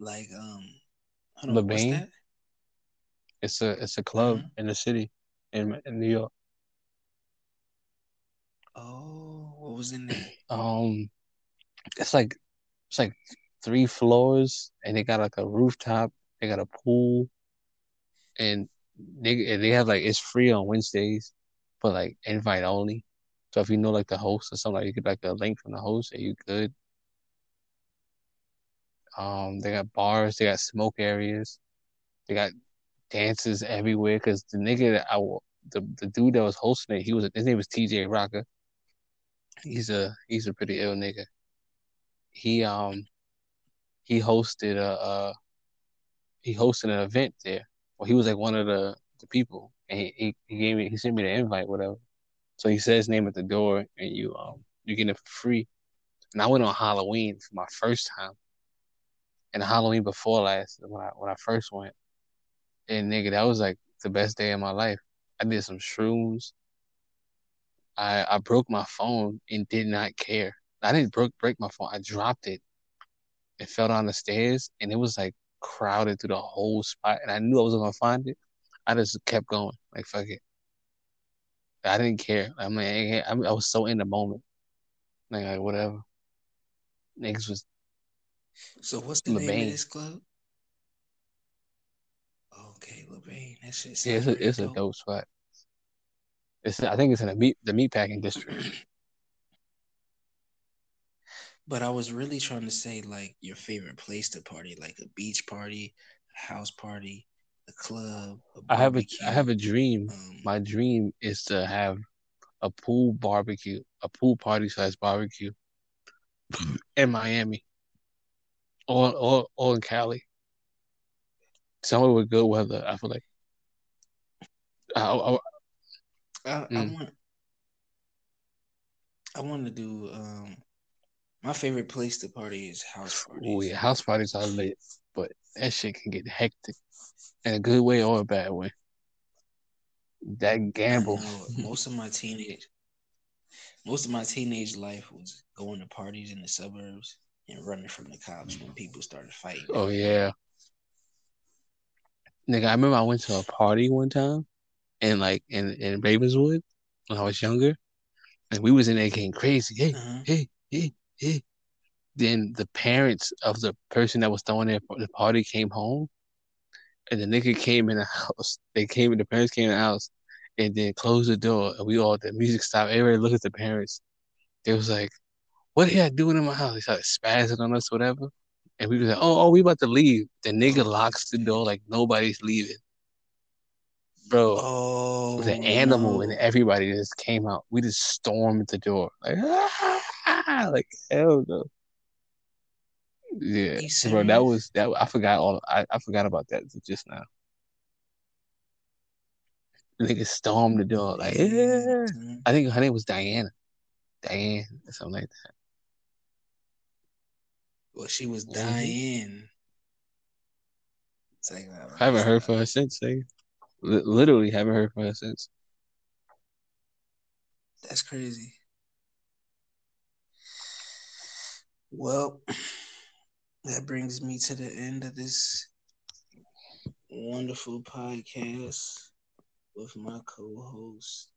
like um, hold on, what's it's a it's a club Mhm. in the city in, in New York. Oh, what was in there? Um, it's like it's like three floors, and they got like a rooftop. They got a pool, and they and they have like it's free on Wednesdays, but like invite only. So if you know like the host or something, like, you get like a link from the host, and you good. Um, they got bars, they got smoke areas, they got dances everywhere. Cause the nigga that I the the dude that was hosting it, he was his name was T.J. Rocker. He's a he's a pretty ill nigga. He um he hosted a uh he hosted an event there. Well, he was like one of the the people, and he he, he gave me he sent me the invite, whatever. So he said his name at the door, and you um you get it for free. And I went on Halloween for my first time, and Halloween before last when I when I first went, and nigga, that was like the best day of my life. I did some shrooms. I I broke my phone and did not care. I didn't broke break my phone. I dropped it. It fell down the stairs, and it was like crowded through the whole spot. And I knew I was gonna find it. I just kept going. Like fuck it. I didn't care. I mean, I, I was so in the moment. Like, like whatever. Niggas was So what's the name of this club? Okay, LeBain. That shit yeah, it's a it's a dope spot. It's I think it's in the meat the meatpacking district. But I was really trying to say like your favorite place to party, like a beach party, a house party, a club. A I have a I have a dream. Um, My dream is to have a pool barbecue, a pool party size barbecue in Miami. Or or or in Cali. Somewhere with good weather. I feel like I, I, I, I Mm. want. I want to do. Um, my favorite place to party is house parties. oh yeah, house parties are lit, but that shit can get hectic in a good way or a bad way. That gamble. most of my teenage, most of my teenage life was going to parties in the suburbs and running from the cops when people started fighting. Oh yeah. Nigga, I remember I went to a party one time in like in, in Ravenswood when I was younger. And we was in there getting crazy. Hey, Uh-huh. hey, hey, hey. Then the parents of the person that was throwing their the party came home and the nigga came in the house. They came in, the parents came in the house and then closed the door and we all the music stopped. Everybody looked at the parents. They was like, What are y'all doing in my house? They started spazzing on us, whatever. And we was like, Oh, oh, we about to leave. The nigga locks the door like nobody's leaving. Bro, it Oh, was an animal no. and everybody just came out. We just stormed the door. Like, ah, like hell no. Yeah, bro, that was that. I forgot all. I, I forgot about that just now. Nigga stormed the door like, Yeah, yeah. I think her name was Diana, Diane, or something like that. Well, she was dying. Like, I haven't heard from her since. Like, li- literally haven't heard from her since. That's crazy. Well, that brings me to the end of this wonderful podcast with my co-host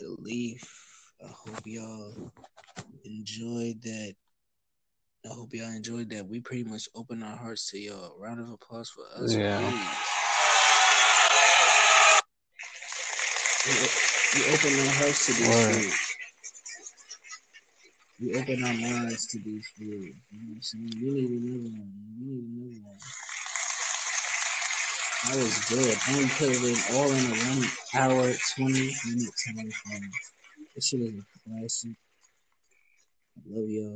Khalif. I hope y'all enjoyed that. I hope y'all enjoyed that. We pretty much opened our hearts to y'all. Round of applause for us, Yeah. please. We, we opened our hearts to these Word. things. We open our minds to these foods. You know what I'm saying? We need another one. We need another one. That was good. And we put it in all in a one hour, 20 minute time frame. This shit is a classic. I love y'all.